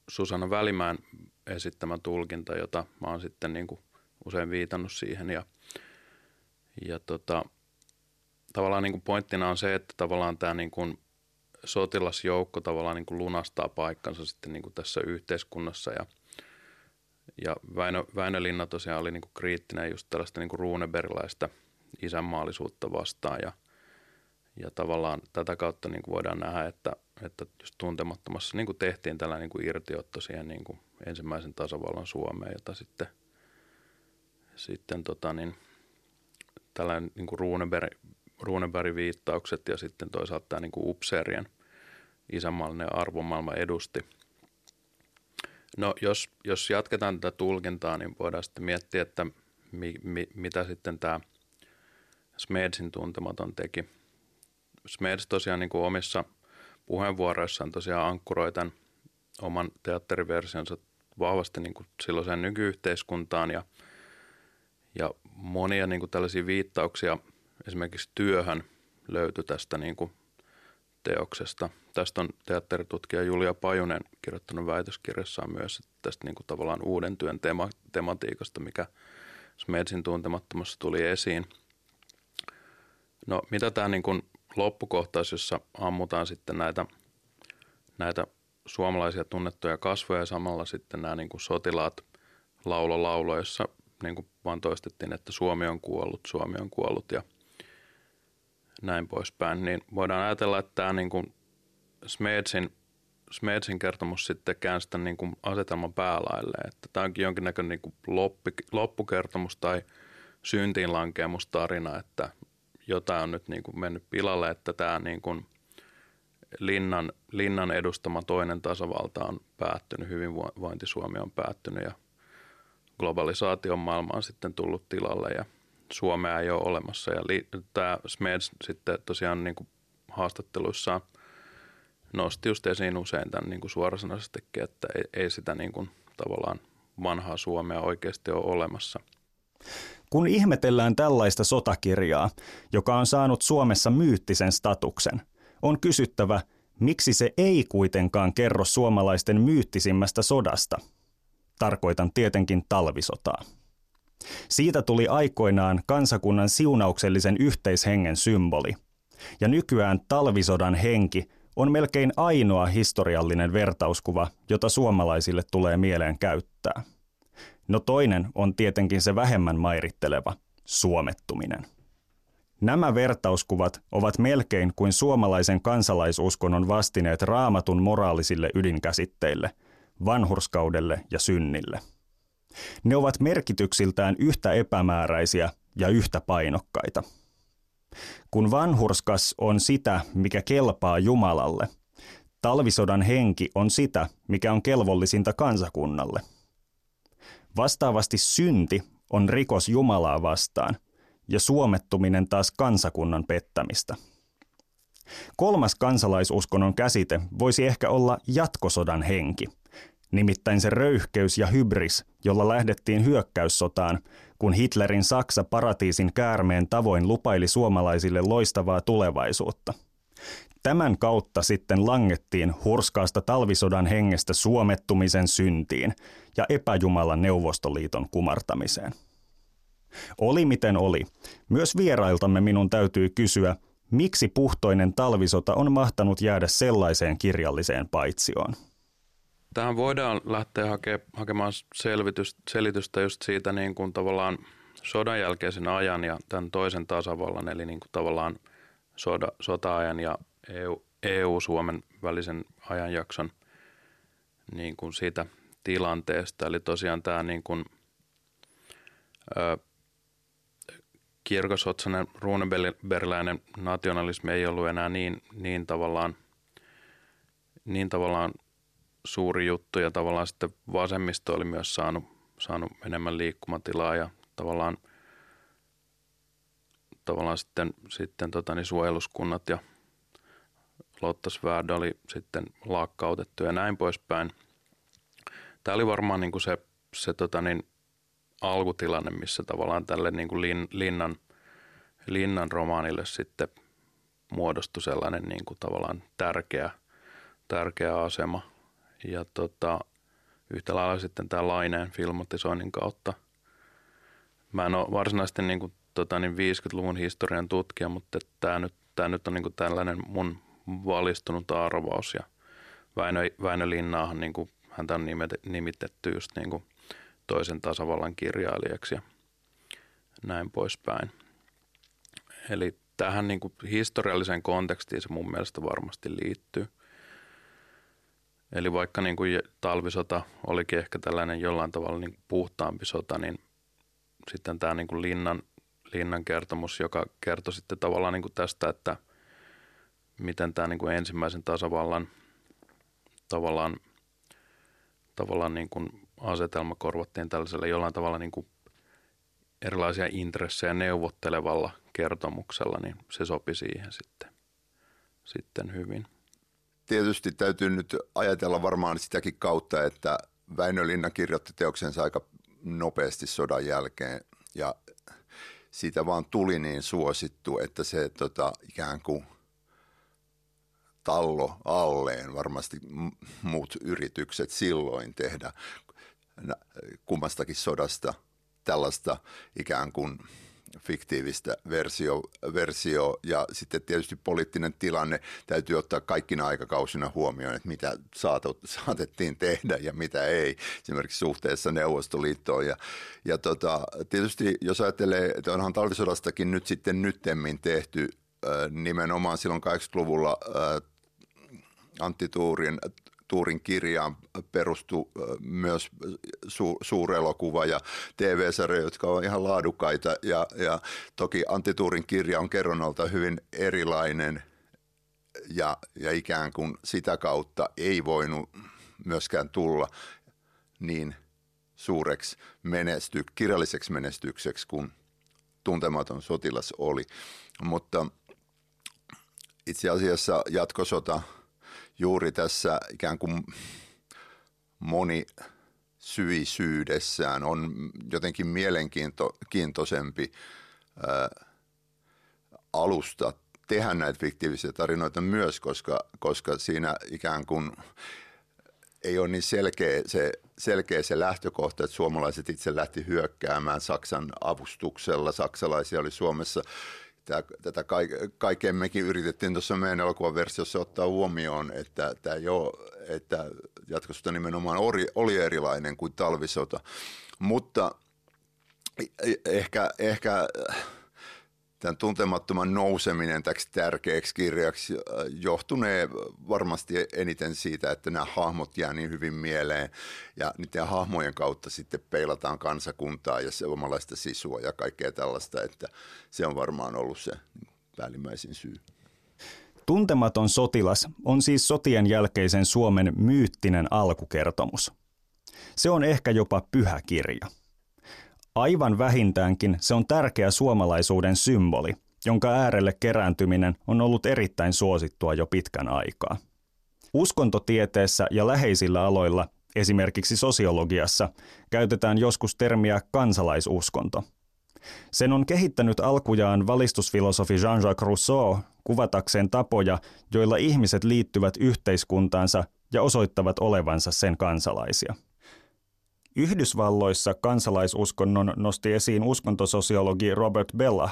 Susanna Välimään esittämä tulkinta, jota mä oon sitten niin kuin usein viitannut siihen ja, ja tota, tavallaan niin kuin pointtina on se, että tavallaan tämä niin kuin sotilasjoukko tavallaan niin kuin lunastaa paikkansa sitten niin kuin tässä yhteiskunnassa. Ja – ja Väinö, Väinö Linna tosiaan oli niin kuin kriittinen just tällaista niin kuin ruuneberilaista isänmaallisuutta vastaan. Ja, ja tavallaan tätä kautta niin kuin voidaan nähdä, että, että just tuntemattomassa niin kuin tehtiin tällainen niin kuin irtiotto siihen niin kuin ensimmäisen tasavallan Suomeen, jota sitten, sitten tota niin, tällainen niin kuin Runeberg, Runebergin viittaukset ja sitten toisaalta tämä niin upseerien isänmaallinen arvomaailma edusti – No jos, jos jatketaan tätä tulkintaa, niin voidaan sitten miettiä, että mi, mi, mitä sitten tämä Smedsin tuntematon teki. Smeds tosiaan niin kuin omissa puheenvuoroissaan tosiaan ankkuroi tämän oman teatteriversionsa vahvasti niin kuin silloiseen nykyyhteiskuntaan ja, ja monia niin kuin tällaisia viittauksia esimerkiksi työhön löytyi tästä niin kuin teoksesta. Tästä on teatteritutkija Julia Pajunen kirjoittanut väitöskirjassaan myös tästä niin kuin tavallaan uuden työn tema, tematiikasta, mikä Smedsin tuntemattomassa tuli esiin. No mitä tämä niin kuin loppukohtaus, jossa ammutaan sitten näitä, näitä suomalaisia tunnettuja kasvoja ja samalla sitten nämä niin kuin sotilaat laulo laulo, jossa niin kuin vaan toistettiin, että Suomi on kuollut, Suomi on kuollut ja näin poispäin. Niin voidaan ajatella, että tämä niin kuin Smedsin, Smedsin kertomus sitten käänsi tämän niin kuin asetelman päälaille. Että tämä onkin jonkinnäköinen niin kuin loppi, loppukertomus tai syntiinlankeemustarina, että jotain on nyt niin kuin mennyt pilalle, että tämä niin kuin linnan, linnan edustama toinen tasavalta on päättynyt, hyvinvointi Suomi on päättynyt ja globalisaation maailma on sitten tullut tilalle ja Suomea ei ole olemassa. Ja li, tämä Smeds sitten tosiaan niin kuin haastatteluissaan nosti just esiin usein tämän niin kuin suorasanaisestikin, että ei, ei sitä niin kuin tavallaan vanhaa Suomea oikeasti ole olemassa. Kun ihmetellään tällaista sotakirjaa, joka on saanut Suomessa myyttisen statuksen, on kysyttävä, miksi se ei kuitenkaan kerro suomalaisten myyttisimmästä sodasta. Tarkoitan tietenkin talvisotaa. Siitä tuli aikoinaan kansakunnan siunauksellisen yhteishengen symboli. Ja nykyään talvisodan henki on melkein ainoa historiallinen vertauskuva, jota suomalaisille tulee mieleen käyttää. No toinen on tietenkin se vähemmän mairitteleva, suomettuminen. Nämä vertauskuvat ovat melkein kuin suomalaisen kansalaisuskonnon vastineet raamatun moraalisille ydinkäsitteille, vanhurskaudelle ja synnille. Ne ovat merkityksiltään yhtä epämääräisiä ja yhtä painokkaita. Kun vanhurskas on sitä, mikä kelpaa Jumalalle, talvisodan henki on sitä, mikä on kelvollisinta kansakunnalle – Vastaavasti synti on rikos Jumalaa vastaan ja suomettuminen taas kansakunnan pettämistä. Kolmas kansalaisuskonnon käsite voisi ehkä olla jatkosodan henki, nimittäin se röyhkeys ja hybris, jolla lähdettiin hyökkäyssotaan, kun Hitlerin Saksa paratiisin käärmeen tavoin lupaili suomalaisille loistavaa tulevaisuutta – Tämän kautta sitten langettiin hurskaasta talvisodan hengestä suomettumisen syntiin ja epäjumalan Neuvostoliiton kumartamiseen. Oli miten oli, myös vierailtamme minun täytyy kysyä, miksi puhtoinen talvisota on mahtanut jäädä sellaiseen kirjalliseen paitsioon. Tähän voidaan lähteä hake, hakemaan selvitystä, selitystä just siitä niin kuin tavallaan sodan jälkeisen ajan ja tämän toisen tasavallan, eli niin kuin tavallaan soda, sota-ajan ja EU, EU-Suomen välisen ajanjakson niin kuin siitä tilanteesta. Eli tosiaan tämä niin kuin, ö, kirkosotsainen ruunenberläinen nationalismi ei ollut enää niin, niin tavallaan niin tavallaan suuri juttu ja tavallaan sitten vasemmisto oli myös saanut, saanut enemmän liikkumatilaa ja tavallaan, tavallaan sitten, sitten tota, niin suojeluskunnat ja Lottasvärd oli sitten lakkautettu ja näin poispäin. Tämä oli varmaan niin kuin se, se tota niin, alkutilanne, missä tavallaan tälle niin kuin lin, linnan, linnan romaanille sitten muodostui sellainen niin kuin tavallaan tärkeä, tärkeä asema. Ja tota, yhtä lailla sitten tämä Laineen filmatisoinnin kautta. Mä en ole varsinaisesti niin kuin, tota, niin 50-luvun historian tutkija, mutta tämä nyt, tämä nyt on niin kuin tällainen mun valistunut arvaus ja Väinö, Väinö Linnaahan niin kuin, häntä on nimitetty just niin kuin toisen tasavallan kirjailijaksi ja näin poispäin. Eli tähän niin kuin historialliseen kontekstiin se mun mielestä varmasti liittyy. Eli vaikka niin kuin talvisota olikin ehkä tällainen jollain tavalla niin puhtaampi sota, niin sitten tämä niin kuin linnan, linnan kertomus, joka kertoi sitten tavallaan niin kuin tästä, että – miten tämä niin kuin ensimmäisen tasavallan tavallaan, tavallaan niin kuin asetelma korvattiin tällaisella jollain tavalla niin kuin erilaisia intressejä neuvottelevalla kertomuksella, niin se sopi siihen sitten, sitten hyvin. Tietysti täytyy nyt ajatella varmaan sitäkin kautta, että Väinö Linna kirjoitti teoksensa aika nopeasti sodan jälkeen ja siitä vaan tuli niin suosittu, että se tota, ikään kuin – tallo alleen varmasti muut yritykset silloin tehdä. Kummastakin sodasta tällaista ikään kuin fiktiivistä versio, versio ja sitten tietysti poliittinen tilanne täytyy ottaa kaikkina aikakausina huomioon, että mitä saatettiin tehdä ja mitä ei, esimerkiksi suhteessa Neuvostoliittoon. Ja, ja tota, tietysti jos ajattelee, että onhan talvisodastakin nyt sitten nyttemmin tehty nimenomaan silloin 80-luvulla Antti Tuurin Tuurin kirjaan perustuu myös su, suurelokuva ja TV-sarjoja, jotka on ihan laadukkaita. Ja, ja toki Antti Tuurin kirja on kerronnalta hyvin erilainen ja, ja ikään kuin sitä kautta ei voinut myöskään tulla niin suureksi menesty, kirjalliseksi menestykseksi kuin tuntematon sotilas oli. Mutta itse asiassa jatkosota – juuri tässä ikään kuin moni syisyydessään on jotenkin mielenkiintoisempi alusta tehdä näitä fiktiivisiä tarinoita myös, koska, koska siinä ikään kuin ei ole niin selkeä se, selkeä se lähtökohta, että suomalaiset itse lähti hyökkäämään Saksan avustuksella. Saksalaisia oli Suomessa Tämä, tätä kaiken mekin yritettiin tuossa meidän elokuvan versiossa ottaa huomioon, että tämä jo, että jatkosta nimenomaan oli, oli erilainen kuin talvisota. Mutta e-, ehkä, ehkä tämän tuntemattoman nouseminen täksi tärkeäksi kirjaksi äh, johtunee varmasti eniten siitä, että nämä hahmot jää niin hyvin mieleen ja niiden hahmojen kautta sitten peilataan kansakuntaa ja suomalaista sisua ja kaikkea tällaista, että se on varmaan ollut se päällimmäisin syy. Tuntematon sotilas on siis sotien jälkeisen Suomen myyttinen alkukertomus. Se on ehkä jopa pyhä kirja – Aivan vähintäänkin se on tärkeä suomalaisuuden symboli, jonka äärelle kerääntyminen on ollut erittäin suosittua jo pitkän aikaa. Uskontotieteessä ja läheisillä aloilla, esimerkiksi sosiologiassa, käytetään joskus termiä kansalaisuskonto. Sen on kehittänyt alkujaan valistusfilosofi Jean-Jacques Rousseau kuvatakseen tapoja, joilla ihmiset liittyvät yhteiskuntaansa ja osoittavat olevansa sen kansalaisia. Yhdysvalloissa kansalaisuskonnon nosti esiin uskontososiologi Robert Bella.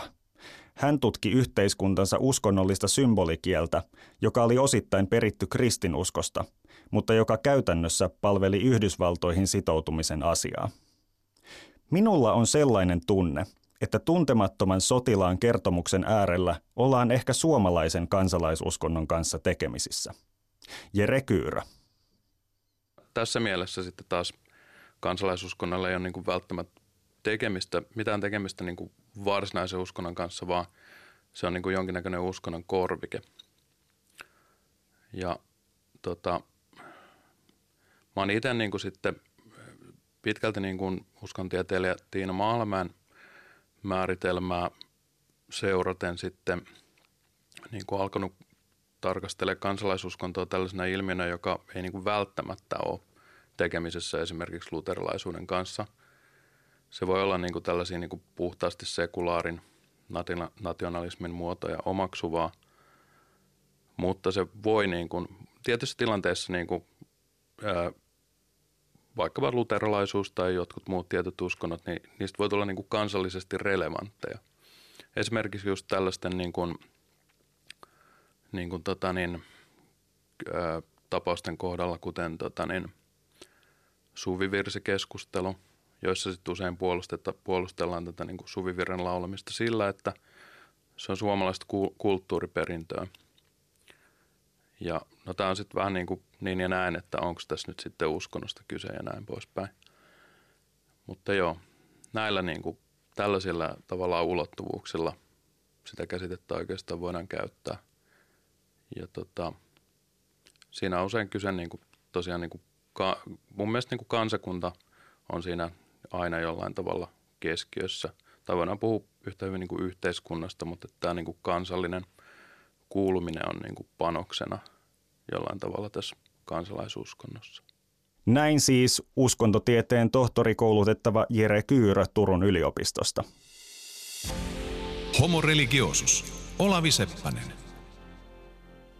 Hän tutki yhteiskuntansa uskonnollista symbolikieltä, joka oli osittain peritty kristinuskosta, mutta joka käytännössä palveli Yhdysvaltoihin sitoutumisen asiaa. Minulla on sellainen tunne, että tuntemattoman sotilaan kertomuksen äärellä ollaan ehkä suomalaisen kansalaisuskonnon kanssa tekemisissä. Jere Kyyrä. Tässä mielessä sitten taas kansalaisuskonnolla ei ole niin kuin välttämättä tekemistä, mitään tekemistä niin kuin varsinaisen uskonnon kanssa, vaan se on niin kuin jonkinnäköinen uskonnon korvike. Ja tota, mä oon itse niin sitten pitkälti niin kuin uskontieteilijä Tiina Maalmäen määritelmää seuraten sitten niin kuin alkanut tarkastella kansalaisuskontoa tällaisena ilmiönä, joka ei niin kuin välttämättä ole tekemisessä esimerkiksi luterilaisuuden kanssa. Se voi olla niin kuin tällaisia niin kuin puhtaasti sekulaarin nationalismin muotoja omaksuvaa, mutta se voi niin kuin, tietyissä tilanteissa niin kuin, ää, vaikkapa luterilaisuus tai jotkut muut tietyt uskonnot, niin niistä voi tulla niin kuin kansallisesti relevantteja. Esimerkiksi just tällaisten niin kuin, niin kuin tota niin, ää, tapausten kohdalla, kuten tota niin, suvivirsikeskustelu, joissa sitten usein puolustellaan tätä niin kuin suvivirren laulamista sillä, että se on suomalaista ku- kulttuuriperintöä. Ja no tämä on sitten vähän niin, kuin niin ja näin, että onko tässä nyt sitten uskonnosta kyse ja näin poispäin. Mutta joo, näillä niin kuin, tällaisilla tavallaan ulottuvuuksilla sitä käsitettä oikeastaan voidaan käyttää. Ja tota, siinä on usein kyse niin kuin, tosiaan niin kuin ka, mun mielestä niin kuin kansakunta on siinä aina jollain tavalla keskiössä. Tai voidaan puhua yhtä hyvin niin kuin yhteiskunnasta, mutta tämä niin kuin kansallinen kuuluminen on niin kuin panoksena jollain tavalla tässä kansalaisuskonnossa. Näin siis uskontotieteen tohtorikoulutettava Jere Kyyrö Turun yliopistosta. Homo religiosus. Olavi Seppänen.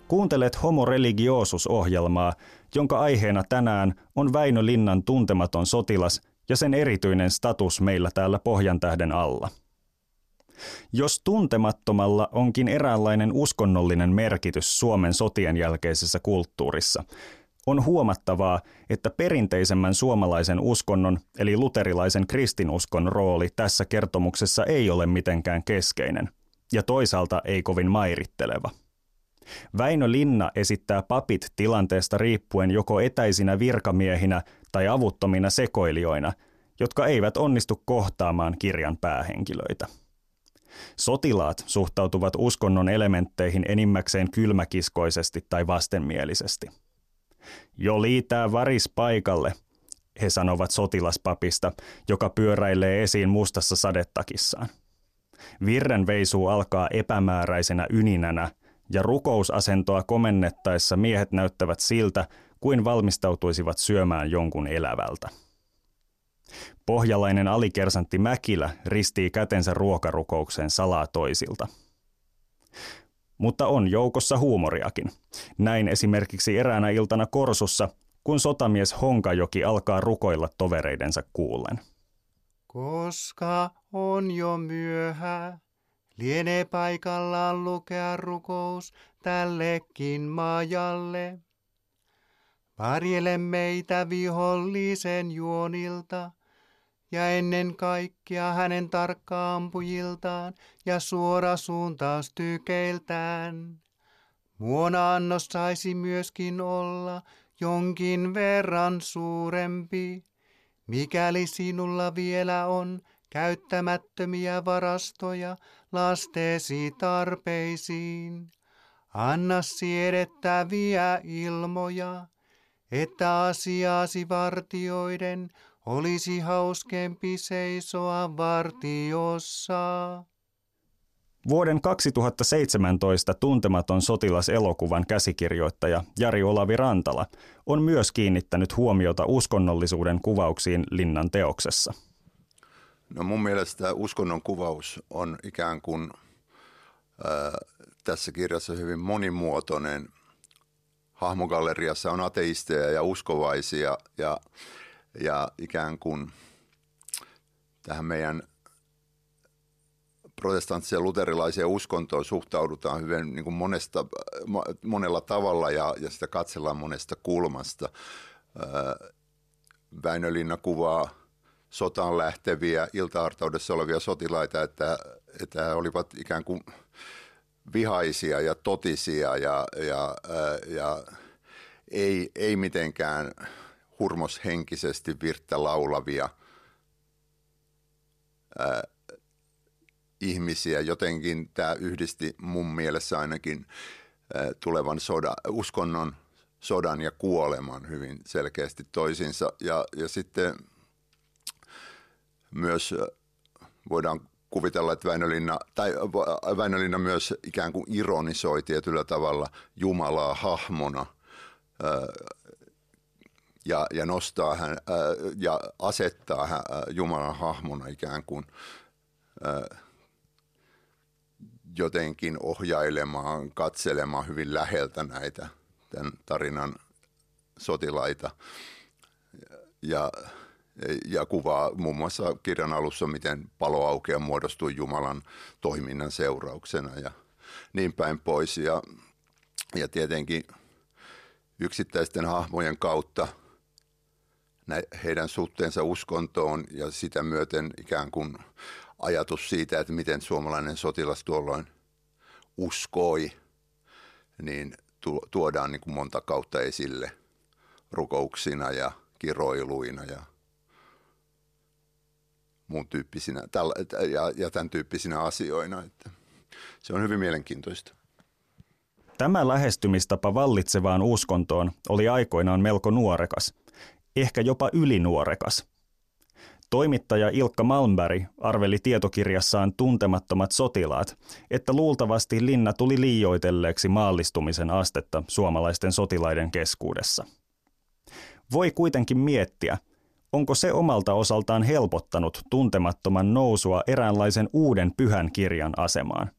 Kuuntelet Homo religiosus-ohjelmaa, jonka aiheena tänään on Väinö Linnan tuntematon sotilas ja sen erityinen status meillä täällä Pohjantähden alla. Jos tuntemattomalla onkin eräänlainen uskonnollinen merkitys Suomen sotien jälkeisessä kulttuurissa, on huomattavaa, että perinteisemmän suomalaisen uskonnon eli luterilaisen kristinuskon rooli tässä kertomuksessa ei ole mitenkään keskeinen, ja toisaalta ei kovin mairitteleva. Väinö Linna esittää papit tilanteesta riippuen joko etäisinä virkamiehinä tai avuttomina sekoilijoina, jotka eivät onnistu kohtaamaan kirjan päähenkilöitä. Sotilaat suhtautuvat uskonnon elementteihin enimmäkseen kylmäkiskoisesti tai vastenmielisesti. Jo liitää varis paikalle, he sanovat sotilaspapista, joka pyöräilee esiin mustassa sadettakissaan. Virren veisuu alkaa epämääräisenä yninänä ja rukousasentoa komennettaessa miehet näyttävät siltä, kuin valmistautuisivat syömään jonkun elävältä. Pohjalainen alikersantti Mäkilä ristii kätensä ruokarukoukseen salaa toisilta. Mutta on joukossa huumoriakin. Näin esimerkiksi eräänä iltana Korsussa, kun sotamies Honkajoki alkaa rukoilla tovereidensa kuullen. Koska on jo myöhä, lienee paikallaan lukea rukous tällekin maajalle. Varjele meitä vihollisen juonilta ja ennen kaikkea hänen tarkkaampujiltaan ja suora suuntaus tykeiltään. Muona annos saisi myöskin olla jonkin verran suurempi, mikäli sinulla vielä on käyttämättömiä varastoja lasteesi tarpeisiin. Anna siedettäviä ilmoja, että asiaasi vartioiden olisi hauskempi seisoa vartiossa. Vuoden 2017 tuntematon sotilaselokuvan käsikirjoittaja Jari Olavi Rantala on myös kiinnittänyt huomiota uskonnollisuuden kuvauksiin Linnan teoksessa. No mun mielestä uskonnon kuvaus on ikään kuin äh, tässä kirjassa hyvin monimuotoinen. Hahmogalleriassa on ateisteja ja uskovaisia ja, ja ikään kuin tähän meidän protestanttisen luterilaiseen uskontoon suhtaudutaan hyvin niin kuin monesta, monella tavalla ja, ja sitä katsellaan monesta kulmasta. Väinölinna kuvaa sotaan lähteviä iltahartaudessa olevia sotilaita, että, että he olivat ikään kuin vihaisia ja totisia ja, ja, ja ei, ei mitenkään hurmoshenkisesti virttä laulavia ää, ihmisiä. Jotenkin tämä yhdisti mun mielessä ainakin ää, tulevan soda, uskonnon, sodan ja kuoleman hyvin selkeästi toisinsa. Ja, ja sitten myös voidaan kuvitella, että Väinölinna, tai Väinölinna myös ikään kuin ironisoi tietyllä tavalla Jumalaa hahmona ja, ja nostaa hän ja asettaa hän Jumalan hahmona ikään kuin jotenkin ohjailemaan, katselemaan hyvin läheltä näitä tämän tarinan sotilaita. Ja, ja kuvaa muun muassa kirjan alussa, miten paloaukea muodostui Jumalan toiminnan seurauksena ja niin päin pois. Ja, ja tietenkin yksittäisten hahmojen kautta heidän suhteensa uskontoon ja sitä myöten ikään kuin ajatus siitä, että miten suomalainen sotilas tuolloin uskoi, niin tuodaan niin kuin monta kautta esille rukouksina ja kiroiluina ja muun tyyppisinä ja, ja tämän tyyppisinä asioina. Että se on hyvin mielenkiintoista. Tämä lähestymistapa vallitsevaan uskontoon oli aikoinaan melko nuorekas, ehkä jopa ylinuorekas – Toimittaja Ilkka Malmberg arveli tietokirjassaan Tuntemattomat sotilaat, että luultavasti linna tuli liioitelleeksi maallistumisen astetta suomalaisten sotilaiden keskuudessa. Voi kuitenkin miettiä, onko se omalta osaltaan helpottanut tuntemattoman nousua eräänlaisen uuden pyhän kirjan asemaan,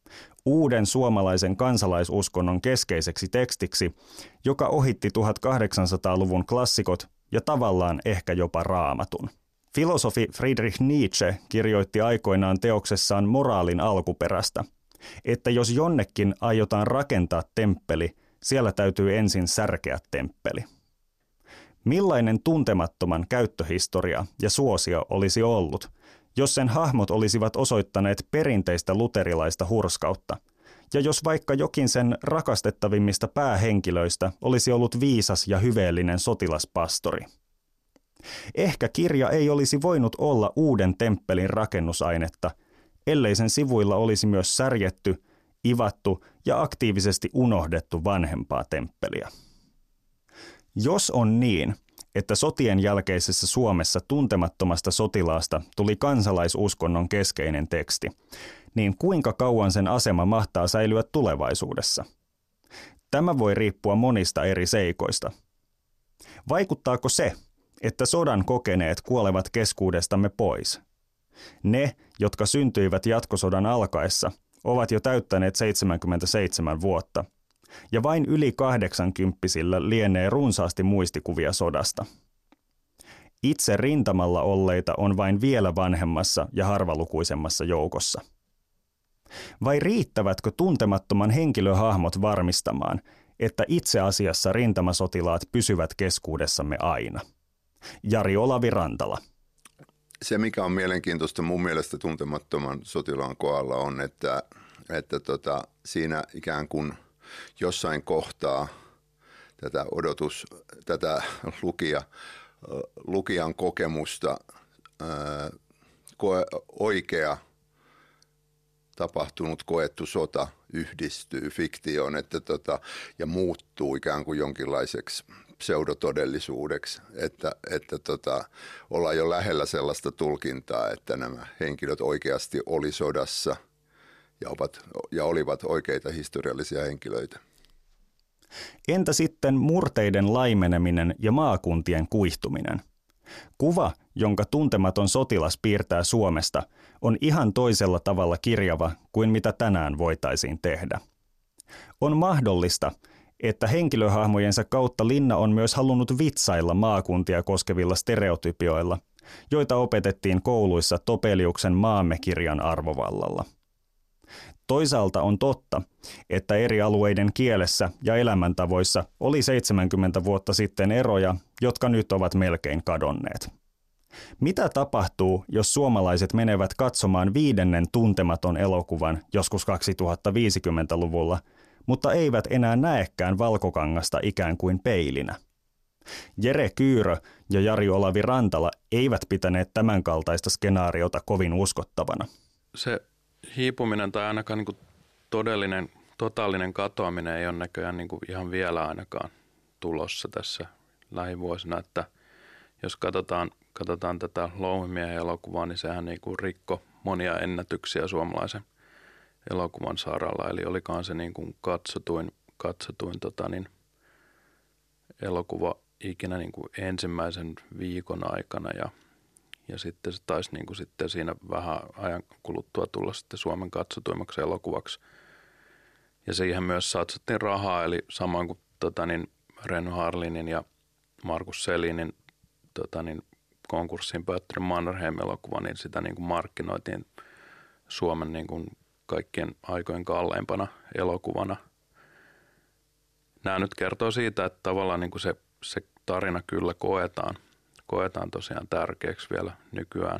uuden suomalaisen kansalaisuskonnon keskeiseksi tekstiksi, joka ohitti 1800-luvun klassikot ja tavallaan ehkä jopa raamatun. Filosofi Friedrich Nietzsche kirjoitti aikoinaan teoksessaan Moraalin alkuperästä, että jos jonnekin aiotaan rakentaa temppeli, siellä täytyy ensin särkeä temppeli. Millainen tuntemattoman käyttöhistoria ja suosio olisi ollut, jos sen hahmot olisivat osoittaneet perinteistä luterilaista hurskautta, ja jos vaikka jokin sen rakastettavimmista päähenkilöistä olisi ollut viisas ja hyveellinen sotilaspastori. Ehkä kirja ei olisi voinut olla uuden temppelin rakennusainetta, ellei sen sivuilla olisi myös särjetty, ivattu ja aktiivisesti unohdettu vanhempaa temppeliä. Jos on niin, että sotien jälkeisessä Suomessa tuntemattomasta sotilaasta tuli kansalaisuskonnon keskeinen teksti, niin kuinka kauan sen asema mahtaa säilyä tulevaisuudessa? Tämä voi riippua monista eri seikoista. Vaikuttaako se, että sodan kokeneet kuolevat keskuudestamme pois? Ne, jotka syntyivät jatkosodan alkaessa, ovat jo täyttäneet 77 vuotta – ja vain yli 80 lienee runsaasti muistikuvia sodasta. Itse rintamalla olleita on vain vielä vanhemmassa ja harvalukuisemmassa joukossa. Vai riittävätkö tuntemattoman henkilöhahmot varmistamaan, että itse asiassa rintamasotilaat pysyvät keskuudessamme aina? Jari Olavi Rantala. Se, mikä on mielenkiintoista mun mielestä tuntemattoman sotilaan kohdalla on, että, että tota, siinä ikään kuin – jossain kohtaa tätä odotus, tätä lukia, lukijan kokemusta koe, oikea tapahtunut koettu sota yhdistyy fiktioon että tota, ja muuttuu ikään kuin jonkinlaiseksi pseudotodellisuudeksi, että, että tota, ollaan jo lähellä sellaista tulkintaa, että nämä henkilöt oikeasti oli sodassa – ja, ovat, ja olivat oikeita historiallisia henkilöitä. Entä sitten murteiden laimeneminen ja maakuntien kuihtuminen? Kuva, jonka tuntematon sotilas piirtää Suomesta, on ihan toisella tavalla kirjava kuin mitä tänään voitaisiin tehdä. On mahdollista, että henkilöhahmojensa kautta Linna on myös halunnut vitsailla maakuntia koskevilla stereotypioilla, joita opetettiin kouluissa Topeliuksen maamme kirjan arvovallalla – Toisaalta on totta, että eri alueiden kielessä ja elämäntavoissa oli 70 vuotta sitten eroja, jotka nyt ovat melkein kadonneet. Mitä tapahtuu, jos suomalaiset menevät katsomaan viidennen tuntematon elokuvan joskus 2050-luvulla, mutta eivät enää näekään valkokangasta ikään kuin peilinä? Jere Kyyrö ja Jari Olavi Rantala eivät pitäneet tämänkaltaista skenaariota kovin uskottavana. Se hiipuminen tai ainakaan niin kuin todellinen, totaalinen katoaminen ei ole näköjään niin kuin ihan vielä ainakaan tulossa tässä lähivuosina, että jos katsotaan, katsotaan tätä Louhimiehen elokuvaa, niin sehän niin kuin rikko monia ennätyksiä suomalaisen elokuvan saralla, eli olikaan se niin kuin katsotuin, katsotuin tota niin, elokuva ikinä niin kuin ensimmäisen viikon aikana. Ja ja sitten se taisi niin kuin sitten siinä vähän ajan kuluttua tulla sitten Suomen katsotuimmaksi elokuvaksi. Ja siihen myös satsattiin rahaa, eli samoin kuin tota niin, Ren Harlinin ja Markus Selinin tota niin, konkurssiin päättynyt Mannerheim-elokuva, niin sitä niin kuin markkinoitiin Suomen niin kuin kaikkien aikojen kalleimpana elokuvana. Nämä nyt kertoo siitä, että tavallaan niin kuin se, se tarina kyllä koetaan – koetaan tosiaan tärkeäksi vielä nykyään.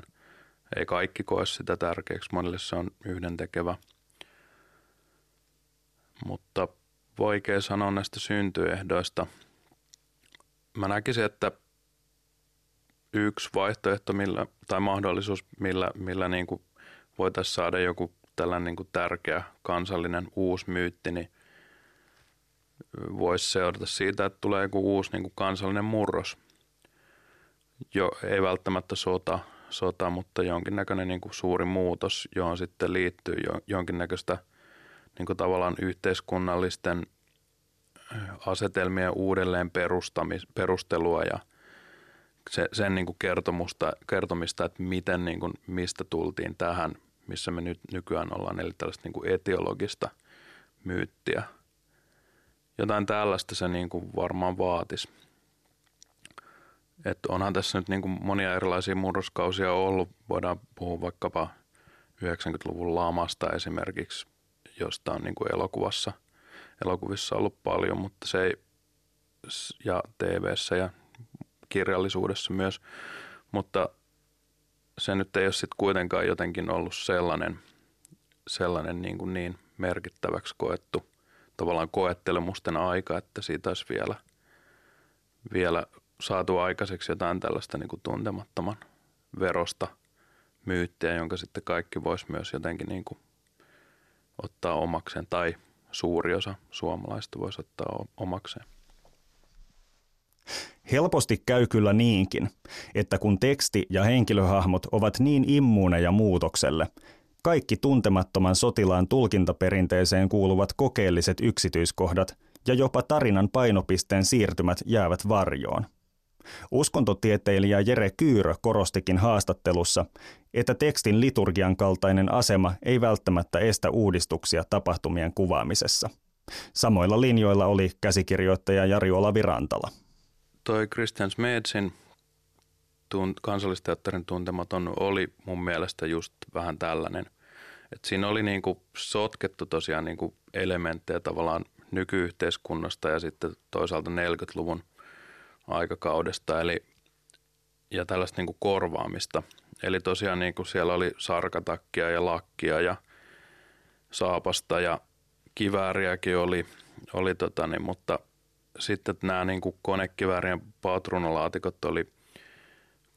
Ei kaikki koe sitä tärkeäksi, monille se on yhdentekevä. Mutta vaikea sanoa näistä syntyehdoista. Mä näkisin, että yksi vaihtoehto millä, tai mahdollisuus, millä, millä niin kuin voitaisiin saada joku tällainen niin kuin tärkeä kansallinen uusi myytti, niin voisi seurata siitä, että tulee joku uusi niin kuin kansallinen murros – jo, ei välttämättä sota, sota mutta jonkinnäköinen niin kuin suuri muutos, johon sitten liittyy jo, jonkinnäköistä niin kuin tavallaan yhteiskunnallisten asetelmien uudelleen perustelua ja se, sen niin kuin kertomusta, kertomista, että miten, niin kuin, mistä tultiin tähän, missä me nyt nykyään ollaan, eli tällaista niin kuin etiologista myyttiä. Jotain tällaista se niin kuin varmaan vaatisi. Että onhan tässä nyt niin kuin monia erilaisia murroskausia ollut. Voidaan puhua vaikkapa 90-luvun lamasta esimerkiksi, josta on niin kuin elokuvassa, elokuvissa ollut paljon, mutta se ei, ja tv ja kirjallisuudessa myös, mutta se nyt ei ole sitten kuitenkaan jotenkin ollut sellainen, sellainen niin, kuin niin merkittäväksi koettu tavallaan koettelemusten aika, että siitä olisi vielä, vielä saatu aikaiseksi jotain tällaista niin kuin tuntemattoman verosta myyttiä, jonka sitten kaikki voisi myös jotenkin niin kuin ottaa omakseen tai suuri osa suomalaista voisi ottaa omakseen. Helposti käy kyllä niinkin, että kun teksti ja henkilöhahmot ovat niin immuuneja muutokselle, kaikki tuntemattoman sotilaan tulkintaperinteeseen kuuluvat kokeelliset yksityiskohdat ja jopa tarinan painopisteen siirtymät jäävät varjoon. Uskontotieteilijä Jere Kyyrö korostikin haastattelussa, että tekstin liturgian kaltainen asema ei välttämättä estä uudistuksia tapahtumien kuvaamisessa. Samoilla linjoilla oli käsikirjoittaja Jari Olavi Rantala toi Christian Smedsin kansallisteatterin tuntematon oli mun mielestä just vähän tällainen. Et siinä oli niinku sotkettu tosiaan niinku elementtejä tavallaan nykyyhteiskunnasta ja sitten toisaalta 40-luvun aikakaudesta eli, ja tällaista niinku korvaamista. Eli tosiaan niinku siellä oli sarkatakkia ja lakkia ja saapasta ja kivääriäkin oli, oli tota niin, mutta sitten nämä niin kuin konekiväärien patronalaatikot oli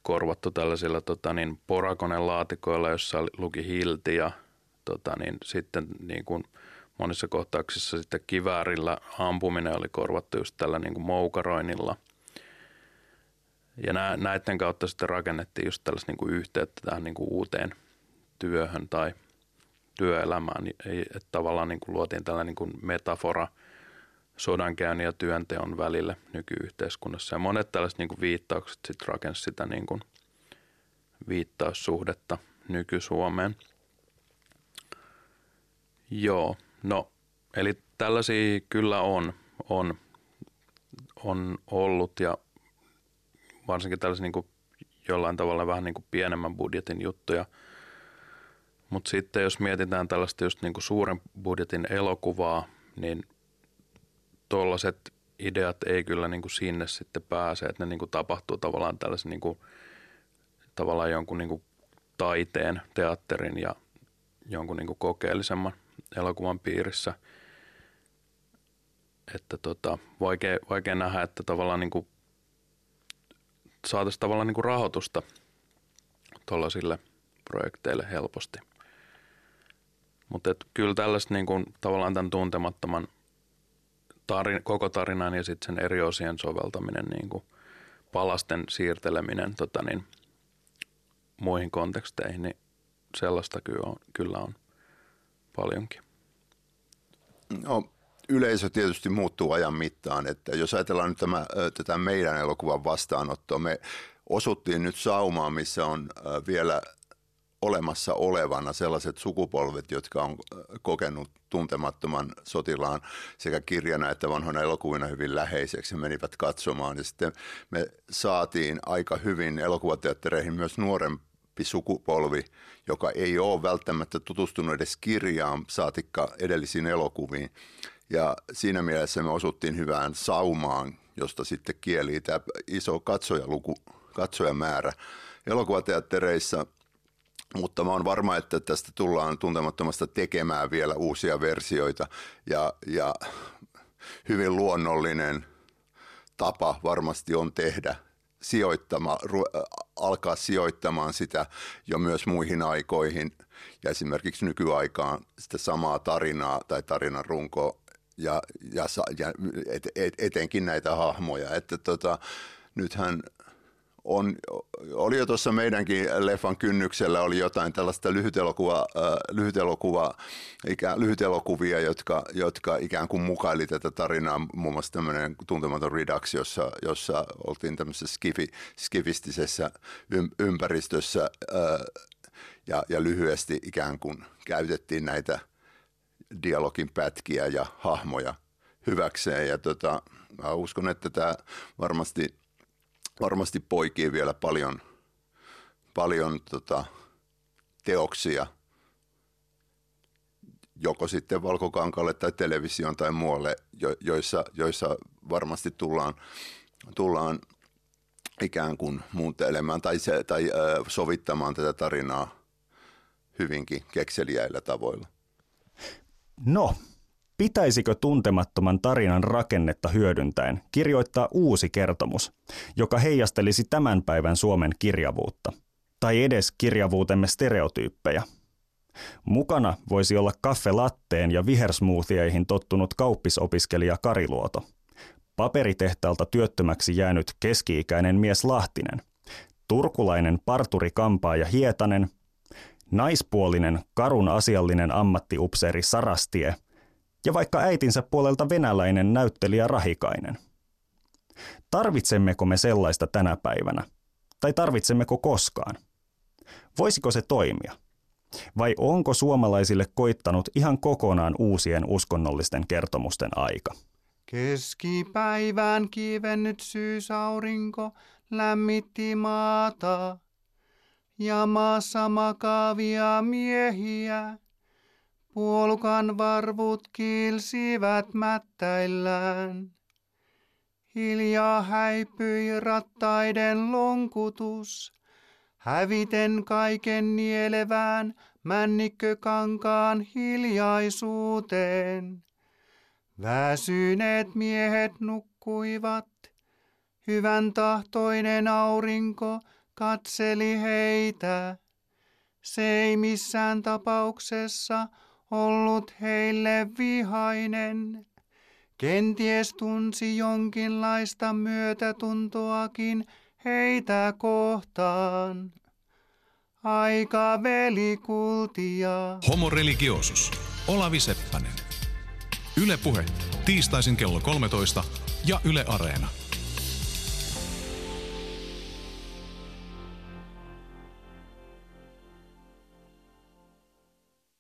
korvattu tällaisilla tota, niin, porakonelaatikoilla, jossa luki hilti ja tota, niin, sitten niin kuin monissa kohtauksissa sitten kiväärillä ampuminen oli korvattu just tällä niin kuin moukaroinnilla. Ja nä, näiden kautta sitten rakennettiin just tällaista niin kuin yhteyttä tähän niin kuin uuteen työhön tai työelämään. Että tavallaan niin kuin luotiin tällainen niin kuin metafora – sodankäynnin ja työnteon välillä nykyyhteiskunnassa. Ja monet tällaiset niin kuin viittaukset sitten rakensi sitä niin kuin viittaussuhdetta nyky-Suomeen. Joo, no eli tällaisia kyllä on, on, on ollut ja varsinkin tällaisia niin kuin jollain tavalla vähän niin kuin pienemmän budjetin juttuja. Mutta sitten jos mietitään tällaista just niin kuin suuren budjetin elokuvaa, niin tuollaiset ideat ei kyllä niin kuin sinne sitten pääse, että ne niin kuin tapahtuu tavallaan tällaisen niin kuin, tavallaan jonkun niin kuin taiteen, teatterin ja jonkun niin kuin kokeellisemman elokuvan piirissä. Että tota, vaikea, vaikea nähdä, että tavallaan niin kuin saataisiin tavallaan niin kuin rahoitusta tuollaisille projekteille helposti. Mutta kyllä tällaista niin kuin, tavallaan tämän tuntemattoman – tarin, koko tarinan ja sitten sen eri osien soveltaminen, niin kuin palasten siirteleminen tota niin, muihin konteksteihin, niin sellaista kyllä on, kyllä on paljonkin. No, yleisö tietysti muuttuu ajan mittaan, että jos ajatellaan nyt tämä, tätä meidän elokuvan vastaanottoa, me osuttiin nyt saumaan, missä on vielä olemassa olevana sellaiset sukupolvet, jotka on kokenut tuntemattoman sotilaan sekä kirjana että vanhoina elokuvina hyvin läheiseksi menivät katsomaan. Ja sitten me saatiin aika hyvin elokuvateattereihin myös nuorempi sukupolvi, joka ei ole välttämättä tutustunut edes kirjaan, saatikka edellisiin elokuviin. Ja siinä mielessä me osuttiin hyvään saumaan, josta sitten kieli tämä iso katsojaluku, katsojamäärä. Elokuvateattereissa – mutta mä oon varma, että tästä tullaan tuntemattomasta tekemään vielä uusia versioita ja, ja hyvin luonnollinen tapa varmasti on tehdä sijoittama, alkaa sijoittamaan sitä jo myös muihin aikoihin ja esimerkiksi nykyaikaan sitä samaa tarinaa tai tarinan runkoa ja, ja, ja et, et, etenkin näitä hahmoja. Että tota, nythän on, oli jo tuossa meidänkin leffan kynnyksellä oli jotain tällaista lyhytelokuva, äh, lyhytelokuva, ikä, lyhytelokuvia, jotka, jotka ikään kuin mukaili tätä tarinaa, muun muassa tämmöinen tuntematon Redux, jossa, jossa oltiin tämmöisessä skifi, skifistisessä ympäristössä äh, ja, ja lyhyesti ikään kuin käytettiin näitä dialogin pätkiä ja hahmoja hyväkseen ja tota, mä uskon, että tämä varmasti varmasti poikii vielä paljon, paljon tota, teoksia, joko sitten valkokankalle tai televisioon tai muualle, jo, joissa, joissa varmasti tullaan, tullaan ikään kuin muuntelemaan tai, se, tai sovittamaan tätä tarinaa hyvinkin kekseliäillä tavoilla. No, pitäisikö tuntemattoman tarinan rakennetta hyödyntäen kirjoittaa uusi kertomus, joka heijastelisi tämän päivän Suomen kirjavuutta, tai edes kirjavuutemme stereotyyppejä? Mukana voisi olla kaffelatteen ja vihersmoothieihin tottunut kauppisopiskelija Kariluoto, paperitehtaalta työttömäksi jäänyt keski-ikäinen mies Lahtinen, turkulainen parturi kampaaja Hietanen – naispuolinen, karun asiallinen ammattiupseeri Sarastie ja vaikka äitinsä puolelta venäläinen näyttelijä Rahikainen. Tarvitsemmeko me sellaista tänä päivänä? Tai tarvitsemmeko koskaan? Voisiko se toimia? Vai onko suomalaisille koittanut ihan kokonaan uusien uskonnollisten kertomusten aika? Keskipäivän kivennyt syysaurinko lämmitti maata ja maassa makavia miehiä. Puolukan varvut kilsivät mättäillään. Hiljaa häipyi rattaiden lonkutus, häviten kaiken nielevään männikkökankaan hiljaisuuteen. Väsyneet miehet nukkuivat, hyvän tahtoinen aurinko katseli heitä. Se ei missään tapauksessa ollut heille vihainen. Kenties tunsi jonkinlaista myötätuntoakin heitä kohtaan. Aika velikultia. Homo religiosus. Olavi Seppänen. Yle Puhe. Tiistaisin kello 13 ja Yle Areena.